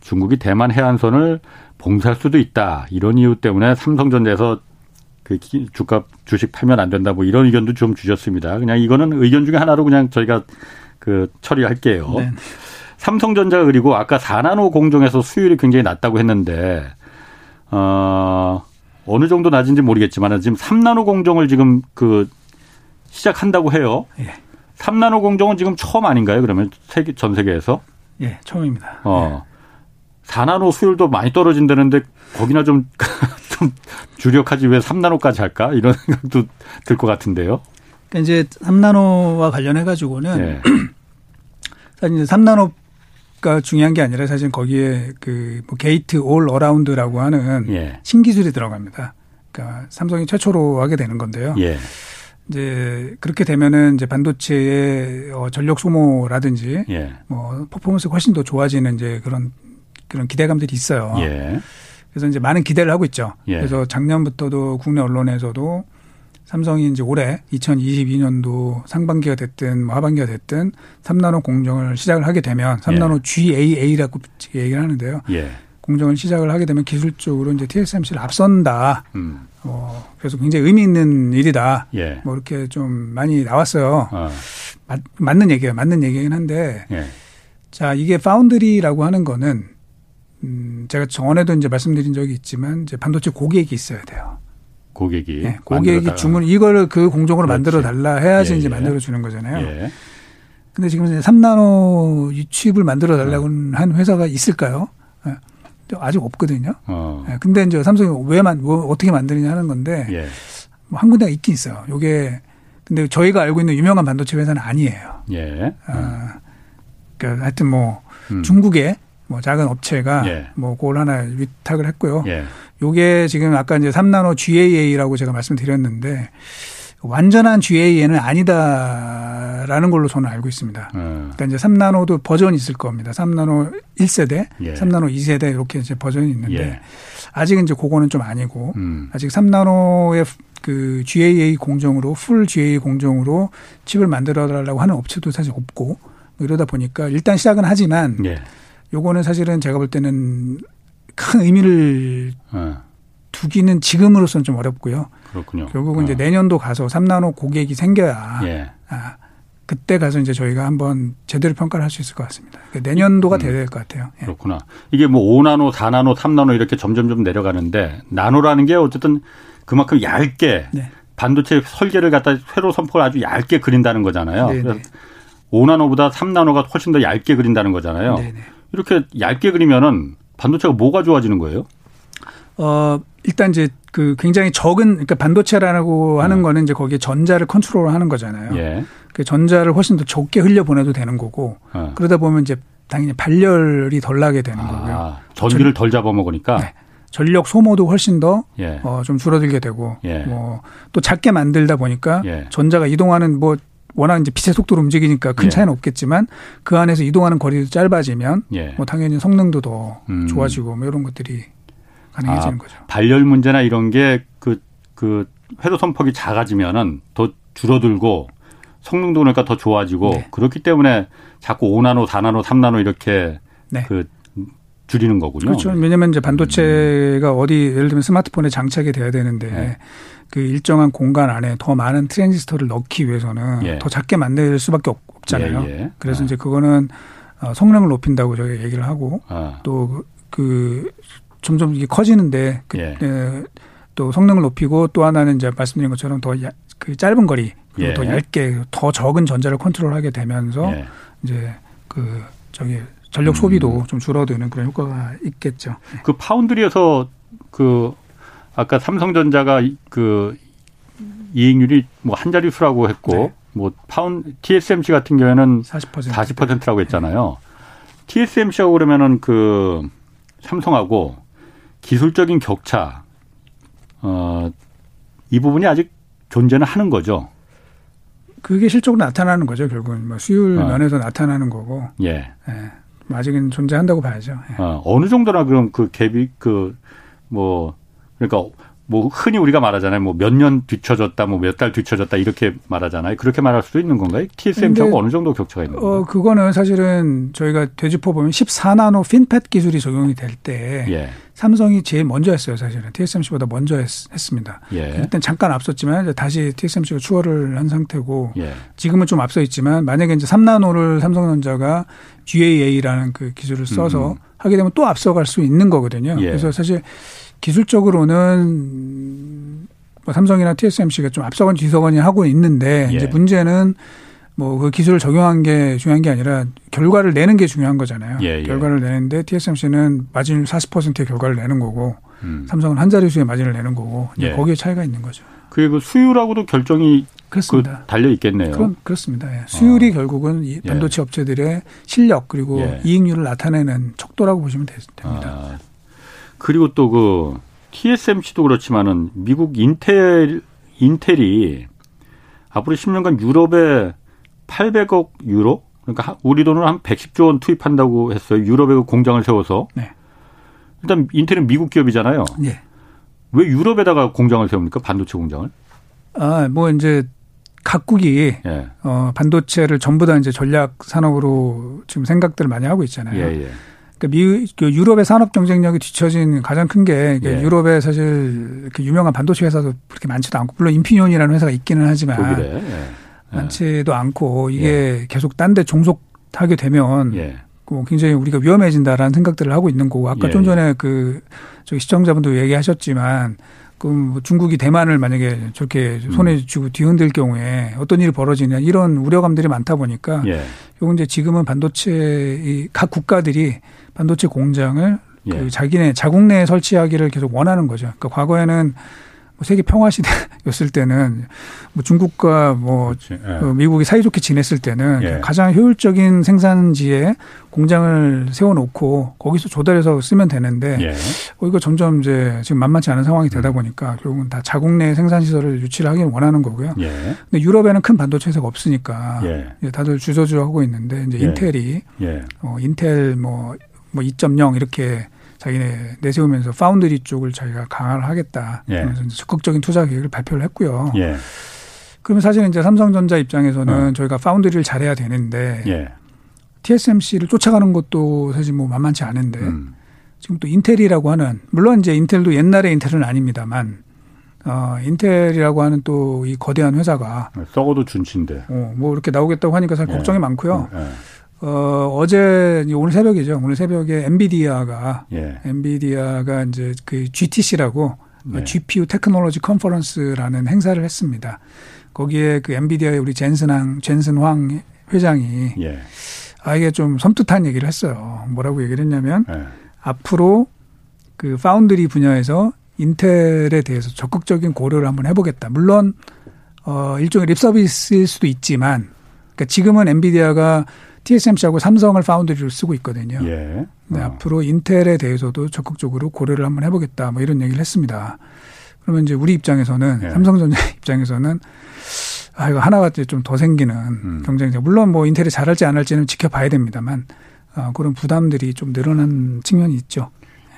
Speaker 1: 중국이 대만 해안선을 봉쇄할 수도 있다. 이런 이유 때문에 삼성전자에서 그 주가 주식 팔면 안 된다. 뭐 이런 의견도 좀 주셨습니다. 그냥 이거는 의견 중에 하나로 그냥 저희가 그 처리할게요. 네. 삼성전자 그리고 아까 4나노 공정에서 수율이 굉장히 낮다고 했는데 어 어느 정도 낮은지 모르겠지만 지금 3나노 공정을 지금 그 시작한다고 해요. 예. 3나노 공정은 지금 처음 아닌가요? 그러면 세계 전 세계에서?
Speaker 3: 예, 처음입니다.
Speaker 1: 어. 예. 4나노 수율도 많이 떨어진다는데 거기나 좀, 좀 주력하지 왜 3나노까지 할까? 이런 생각도 들 것 같은데요.
Speaker 3: 그러니까 이제 3나노와 관련해 가지고는 예. 사실 이제 3나노 가 중요한 게 아니라 사실 거기에 그 뭐 gate all around라고 하는 예. 신기술이 들어갑니다. 그러니까 삼성이 최초로 하게 되는 건데요. 예. 이제 그렇게 되면은 이제 반도체의 어 전력 소모라든지 예. 뭐 퍼포먼스가 훨씬 더 좋아지는 이제 그런 그런 기대감들이 있어요. 예. 그래서 이제 많은 기대를 하고 있죠. 예. 그래서 작년부터도 국내 언론에서도 삼성이 이제 올해 2022년도 상반기가 됐든 뭐 하반기가 됐든 3나노 공정을 시작을 하게 되면 3나노 예. GAA라고 얘기를 하는데요. 예. 공정을 시작을 하게 되면 기술적으로 이제 TSMC를 앞선다. 음. 어, 그래서 굉장히 의미 있는 일이다. 예. 뭐 이렇게 좀 많이 나왔어요. 어. 맞, 맞는 얘기예요. 맞는 얘기긴 한데. 예. 자, 이게 파운드리라고 하는 거는 음, 제가 전에도 이제 말씀드린 적이 있지만 이제 반도체 고객이 있어야 돼요.
Speaker 1: 고객이
Speaker 3: 네, 고객이 주문 이거를 그 공정으로. 만들어 달라 해야지 예, 이제 예. 만들어 주는 거잖아요. 예. 근데 지금 이제 3나노 칩을 만들어 달라고 어. 한 회사가 있을까요? 예. 아직 없거든요. 어. 예. 근데 이제 삼성이 왜만 뭐 어떻게 만드느냐 하는 건데 예. 뭐한 군데가 있긴 있어요. 요게 근데 저희가 알고 있는 유명한 반도체 회사는 아니에요. 예. 아, 그러니까 하여튼 뭐 음. 중국의 뭐 작은 업체가 예. 뭐 그걸 하나 위탁을 했고요. 예. 요게 지금 아까 이제 3나노 GAA라고 제가 말씀드렸는데 완전한 GAA는 아니다라는 걸로 저는 알고 있습니다. 음. 그러니까 이제 3나노도 버전이 있을 겁니다. 3나노 1세대, 예. 3나노 2세대 이렇게 이제 버전이 있는데 예. 아직은 이제 그거는 좀 아니고 음. 아직 3나노의 그 GAA 공정으로 풀 GAA 공정으로 칩을 만들어 달라고 하는 업체도 사실 없고 뭐 이러다 보니까 일단 시작은 하지만 예. 요거는 사실은 제가 볼 때는 큰 의미를 네. 두기는 지금으로서는 좀 어렵고요.
Speaker 1: 그렇군요.
Speaker 3: 결국은 어. 이제 내년도 가서 3나노 고객이 생겨야 예. 아, 그때 가서 이제 저희가 한번 제대로 평가를 할 수 있을 것 같습니다. 그러니까 내년도가 음. 돼야 될 것 같아요.
Speaker 1: 예. 그렇구나. 이게 뭐 5나노, 4나노, 3나노 이렇게 점점점 내려가는데 나노라는 게 어쨌든 그만큼 얇게 네. 반도체 설계를 갖다 회로 선포를 아주 얇게 그린다는 거잖아요. 네네. 그래서 5나노보다 3나노가 훨씬 더 얇게 그린다는 거잖아요. 네네. 이렇게 얇게 그리면은 반도체가 뭐가 좋아지는 거예요?
Speaker 3: 어, 일단 이제 그 굉장히 적은 그러니까 반도체라고 하는 음. 거는 이제 거기에 전자를 컨트롤 하는 거잖아요. 예. 그 전자를 훨씬 더 적게 흘려 보내도 되는 거고 어. 그러다 보면 이제 당연히 발열이 덜 나게 되는 아, 거고요.
Speaker 1: 전기를 덜 잡아먹으니까. 네.
Speaker 3: 전력 소모도 훨씬 더좀 예. 어, 줄어들게 되고 예. 뭐또 작게 만들다 보니까 예. 전자가 이동하는 뭐 워낙 이제 빛의 속도로 움직이니까 큰 예. 차이는 없겠지만 그 안에서 이동하는 거리도 짧아지면 예. 뭐 당연히 성능도 더 음. 좋아지고 뭐 이런 것들이 가능해지는 아, 거죠.
Speaker 1: 발열 문제나 이런 게그그 회로 선폭이 작아지면은 더 줄어들고 성능도 그러니까 더 좋아지고 네. 그렇기 때문에 자꾸 5나노, 4나노, 3나노 이렇게 네. 그 줄이는 거군요.
Speaker 3: 그렇죠. 왜냐하면 이제 반도체가 음. 어디 예를 들면 스마트폰에 장착이 돼야 되는데 네. 그 일정한 공간 안에 더 많은 트랜지스터를 넣기 위해서는 예. 더 작게 만들 수밖에 없 잖아요. 예, 예. 그래서 아. 이제 그거는 어, 성능을 높인다고 저희가 얘기를 하고 아. 또그 그 점점 이게 커지는데 그, 예. 또 성능을 높이고 또 하나는 이제 말씀드린 것처럼 더 그 짧은 거리 그리고 예. 더 얇게 더 적은 전자를 컨트롤하게 되면서 예. 이제 그 저기 전력 소비도 음. 좀 줄어드는 그런 효과가 있겠죠.
Speaker 1: 그 파운드리에서 그 아까 삼성전자가 그 이익률이 뭐 한 자릿수라고 했고 네. 뭐 파운 TSMC 같은 경우에는 40% 40%라고 했잖아요. 네. TSMC하고 그러면은 그 삼성하고 기술적인 격차 어이 부분이 아직 존재는 하는 거죠.
Speaker 3: 그게 실적으로 나타나는 거죠, 결국은. 뭐 수율 어. 면에서 나타나는 거고. 예. 예. 아직은 존재한다고 봐야죠. 예.
Speaker 1: 어, 어느 정도나 그럼 그 갭이 그 뭐 그러니까 뭐 흔히 우리가 말하잖아요. 뭐 몇 년 뒤쳐졌다, 뭐 몇 달 뒤쳐졌다 이렇게 말하잖아요. 그렇게 말할 수도 있는 건가요? TSMC하고 어느 정도 격차가 있는 건가요?
Speaker 3: 어, 그거는 사실은 저희가 되짚어 보면 14나노 핀팻 기술이 적용이 될때 예. 삼성이 제일 먼저 했어요. 사실은 TSMC보다 먼저 했, 습니다 예. 일단 잠깐 앞섰지만 다시 TSMC가 추월을 한 상태고 예. 지금은 좀 앞서 있지만 만약에 이제 3나노를 삼성전자가 GAA라는 그 기술을 써서 음. 하게 되면 또 앞서갈 수 있는 거거든요. 예. 그래서 사실 기술적으로는 뭐 삼성이나 TSMC가 좀 앞서건 뒤서건이 하고 있는데 예. 이제 문제는 뭐 그 기술을 적용한 게 중요한 게 아니라 결과를 내는 게 중요한 거잖아요. 예, 예. 결과를 내는데 TSMC는 마진 40%의 결과를 내는 거고 음. 삼성은 한 자릿수의 마진을 내는 거고 예. 거기에 차이가 있는 거죠.
Speaker 1: 그리고 수율하고도 결정이
Speaker 3: 그렇습니다.
Speaker 1: 그 달려 있겠네요.
Speaker 3: 그럼, 그렇습니다. 예. 수율이 어. 결국은 이 예. 반도체 예. 업체들의 실력 그리고 예. 이익률을 나타내는 척도라고 보시면 됩니다. 아.
Speaker 1: 그리고 또 그 TSMC도 그렇지만은 미국 인텔 인텔이 앞으로 10년간 유럽에 800억 유로 그러니까 우리 돈으로 한 110조 원 투입한다고 했어요. 유럽에 그 공장을 세워서. 네. 일단 인텔은 미국 기업이잖아요. 네. 왜 유럽에다가 공장을 세웁니까? 반도체 공장을?
Speaker 3: 아, 뭐 이제 각국이 예. 어, 반도체를 전부 다 이제 전략 산업으로 지금 생각들을 많이 하고 있잖아요. 예, 예. 그러니까 미, 그 유럽의 산업 경쟁력이 뒤처진 가장 큰게 예. 유럽에 사실 그 유명한 반도체 회사도 그렇게 많지도 않고 물론 인피니온이라는 회사가 있기는 하지만 독일에. 예. 많지도 않고 이게 예. 계속 딴 데 종속하게 되면 예. 그 굉장히 우리가 위험해진다라는 생각들을 하고 있는 거고 아까 예. 좀 전에 그 저기 시청자분도 얘기하셨지만 그럼 뭐 중국이 대만을 만약에 저렇게 손에 음. 쥐고 뒤흔들 경우에 어떤 일이 벌어지냐 이런 우려감들이 많다 보니까 예. 요건 이제 지금은 반도체 이각 국가들이 반도체 공장을 예. 그 자기네 자국 내에 설치하기를 계속 원하는 거죠. 그러니까 과거에는 뭐 세계 평화 시대였을 때는 뭐 중국과 뭐 예. 그 미국이 사이좋게 지냈을 때는 예. 가장 효율적인 생산지에 공장을 세워놓고 거기서 조달해서 쓰면 되는데 예. 어, 이거 점점 이제 지금 만만치 않은 상황이 되다 음. 보니까 결국은 다 자국 내 생산 시설을 유치를 하기를 원하는 거고요. 예. 근데 유럽에는 큰 반도체 회사가 없으니까 예. 다들 주저주저 하고 있는데 이제 예. 인텔이 어, 인텔 뭐뭐2.0 이렇게 자기네 내세우면서 파운드리 쪽을 자기가 강화를 하겠다. 예. 그러면서 적극적인 투자 계획을 발표를 했고요. 예. 그러면 사실은 이제 삼성전자 입장에서는 어. 저희가 파운드리를 잘해야 되는데 예. TSMC를 쫓아가는 것도 사실 뭐 만만치 않은데 음. 지금 또 인텔이라고 하는 물론 이제 인텔도 옛날의 인텔은 아닙니다만 어 인텔이라고 하는 또 이 거대한 회사가
Speaker 1: 썩어도 준치인데
Speaker 3: 어 뭐 이렇게 나오겠다고 하니까 사실 예. 걱정이 많고요. 예. 어, 어제, 오늘 새벽이죠. 오늘 새벽에 엔비디아가, 예. 엔비디아가 이제 그 GTC라고 예. GPU 테크놀로지 컨퍼런스라는 행사를 했습니다. 거기에 그 엔비디아의 우리 젠슨왕, 젠슨 황 회장이 예. 아, 이게 좀 섬뜩한 얘기를 했어요. 뭐라고 얘기를 했냐면 예. 앞으로 그 파운드리 분야에서 인텔에 대해서 적극적인 고려를 한번 해보겠다. 물론, 어, 일종의 립 서비스일 수도 있지만, 그러니까 지금은 엔비디아가 TSMC하고 삼성을 파운드리로 쓰고 있거든요. 예. 네, 어. 앞으로 인텔에 대해서도 적극적으로 고려를 한번 해보겠다. 뭐 이런 얘기를 했습니다. 그러면 이제 우리 입장에서는 예. 삼성전자 입장에서는 아 이거 하나가 좀 더 생기는 음. 경쟁자. 물론 뭐 인텔이 잘할지 안 할지는 지켜봐야 됩니다만 어, 그런 부담들이 좀 늘어난 측면이 있죠.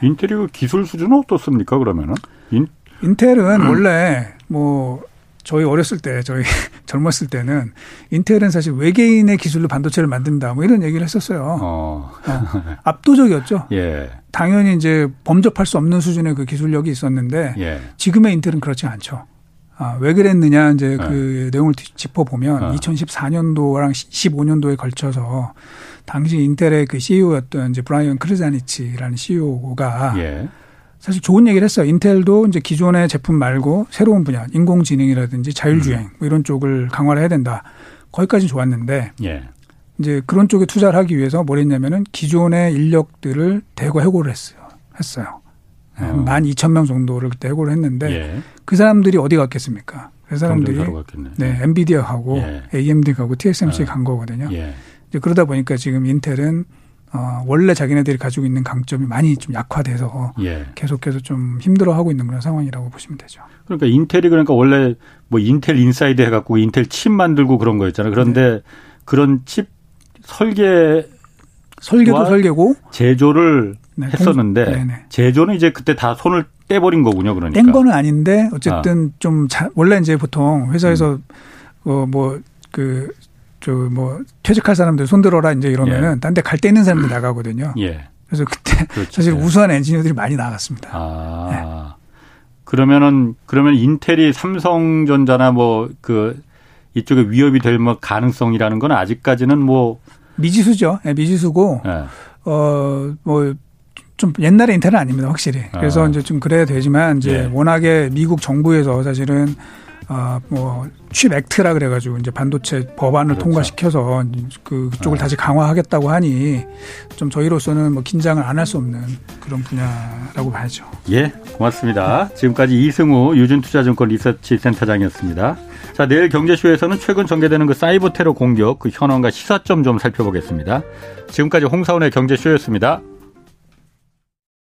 Speaker 1: 인텔이 그 기술 수준은 어떻습니까? 그러면은
Speaker 3: 인... 인텔은 음. 원래 뭐 저희 어렸을 때, 저희 젊었을 때는 인텔은 사실 외계인의 기술로 반도체를 만든다 뭐 이런 얘기를 했었어요. 어. 어. 압도적이었죠. 예. 당연히 이제 범접할 수 없는 수준의 그 기술력이 있었는데 예. 지금의 인텔은 그렇지 않죠. 아, 왜 그랬느냐 이제 네. 그 내용을 짚어보면 어. 2014년도랑 15년도에 걸쳐서 당시 인텔의 그 CEO였던 이제 브라이언 크르자니치라는 CEO가 예. 사실 좋은 얘기를 했어요. 인텔도 이제 기존의 제품 말고 새로운 분야, 인공지능이라든지 자율주행 음. 뭐 이런 쪽을 강화를 해야 된다. 거기까지 좋았는데 예. 이제 그런 쪽에 투자를 하기 위해서 뭘 했냐면은 기존의 인력들을 대거 해고를 했어요. 했어요. 어. 만 이천 명 정도를 그때 해고를 했는데 예. 그 사람들이 어디 갔겠습니까? 그 사람들이 네, 엔비디아 가고 예. AMD 가고 TSMC 어. 간 거거든요. 예. 이제 그러다 보니까 지금 인텔은 어, 원래 자기네들이 가지고 있는 강점이 많이 좀 약화돼서 예. 계속해서 좀 힘들어하고 있는 그런 상황이라고 보시면 되죠.
Speaker 1: 그러니까 인텔이 그러니까 원래 뭐 인텔 Inside 해갖고 인텔 칩 만들고 그런 거였잖아요. 그런데 네. 그런 칩 설계
Speaker 3: 설계도 설계고
Speaker 1: 제조를 네, 했었는데 네, 네. 제조는 이제 그때 다 손을 떼버린 거군요. 그러니까
Speaker 3: 뗀 거는 아닌데 어쨌든 아. 좀 자, 원래 이제 보통 회사에서 음. 어, 뭐그 저 뭐 퇴직할 사람들 손들어라 이제 이러면은 예. 딴데 갈 데 있는 사람들 나가거든요. 예. 그래서 그때 그렇죠. 사실 예. 우수한 엔지니어들이 많이 나갔습니다. 아.
Speaker 1: 네. 그러면은 그러면 인텔이 삼성전자나 뭐 그 이쪽에 위협이 될 뭐 가능성이라는 건 아직까지는 뭐
Speaker 3: 미지수죠. 네, 미지수고 네. 어뭐 좀 옛날에 인텔은 아닙니다, 확실히. 그래서 아. 이제 좀 그래야 되지만 이제 예. 워낙에 미국 정부에서 사실은 아뭐 칩 액트라 그래가지고 이제 반도체 법안을 그렇죠. 통과시켜서 그 그쪽을 아. 다시 강화하겠다고 하니 좀 저희로서는 뭐 긴장을 안 할 수 없는 그런 분야라고 봐야죠.
Speaker 1: 예, 고맙습니다. 지금까지 이승우 유준투자증권 리서치 센터장이었습니다. 자, 내일 경제쇼에서는 최근 전개되는 그 사이버 테러 공격 그 현황과 시사점 좀 살펴보겠습니다. 지금까지 홍사원의 경제쇼였습니다.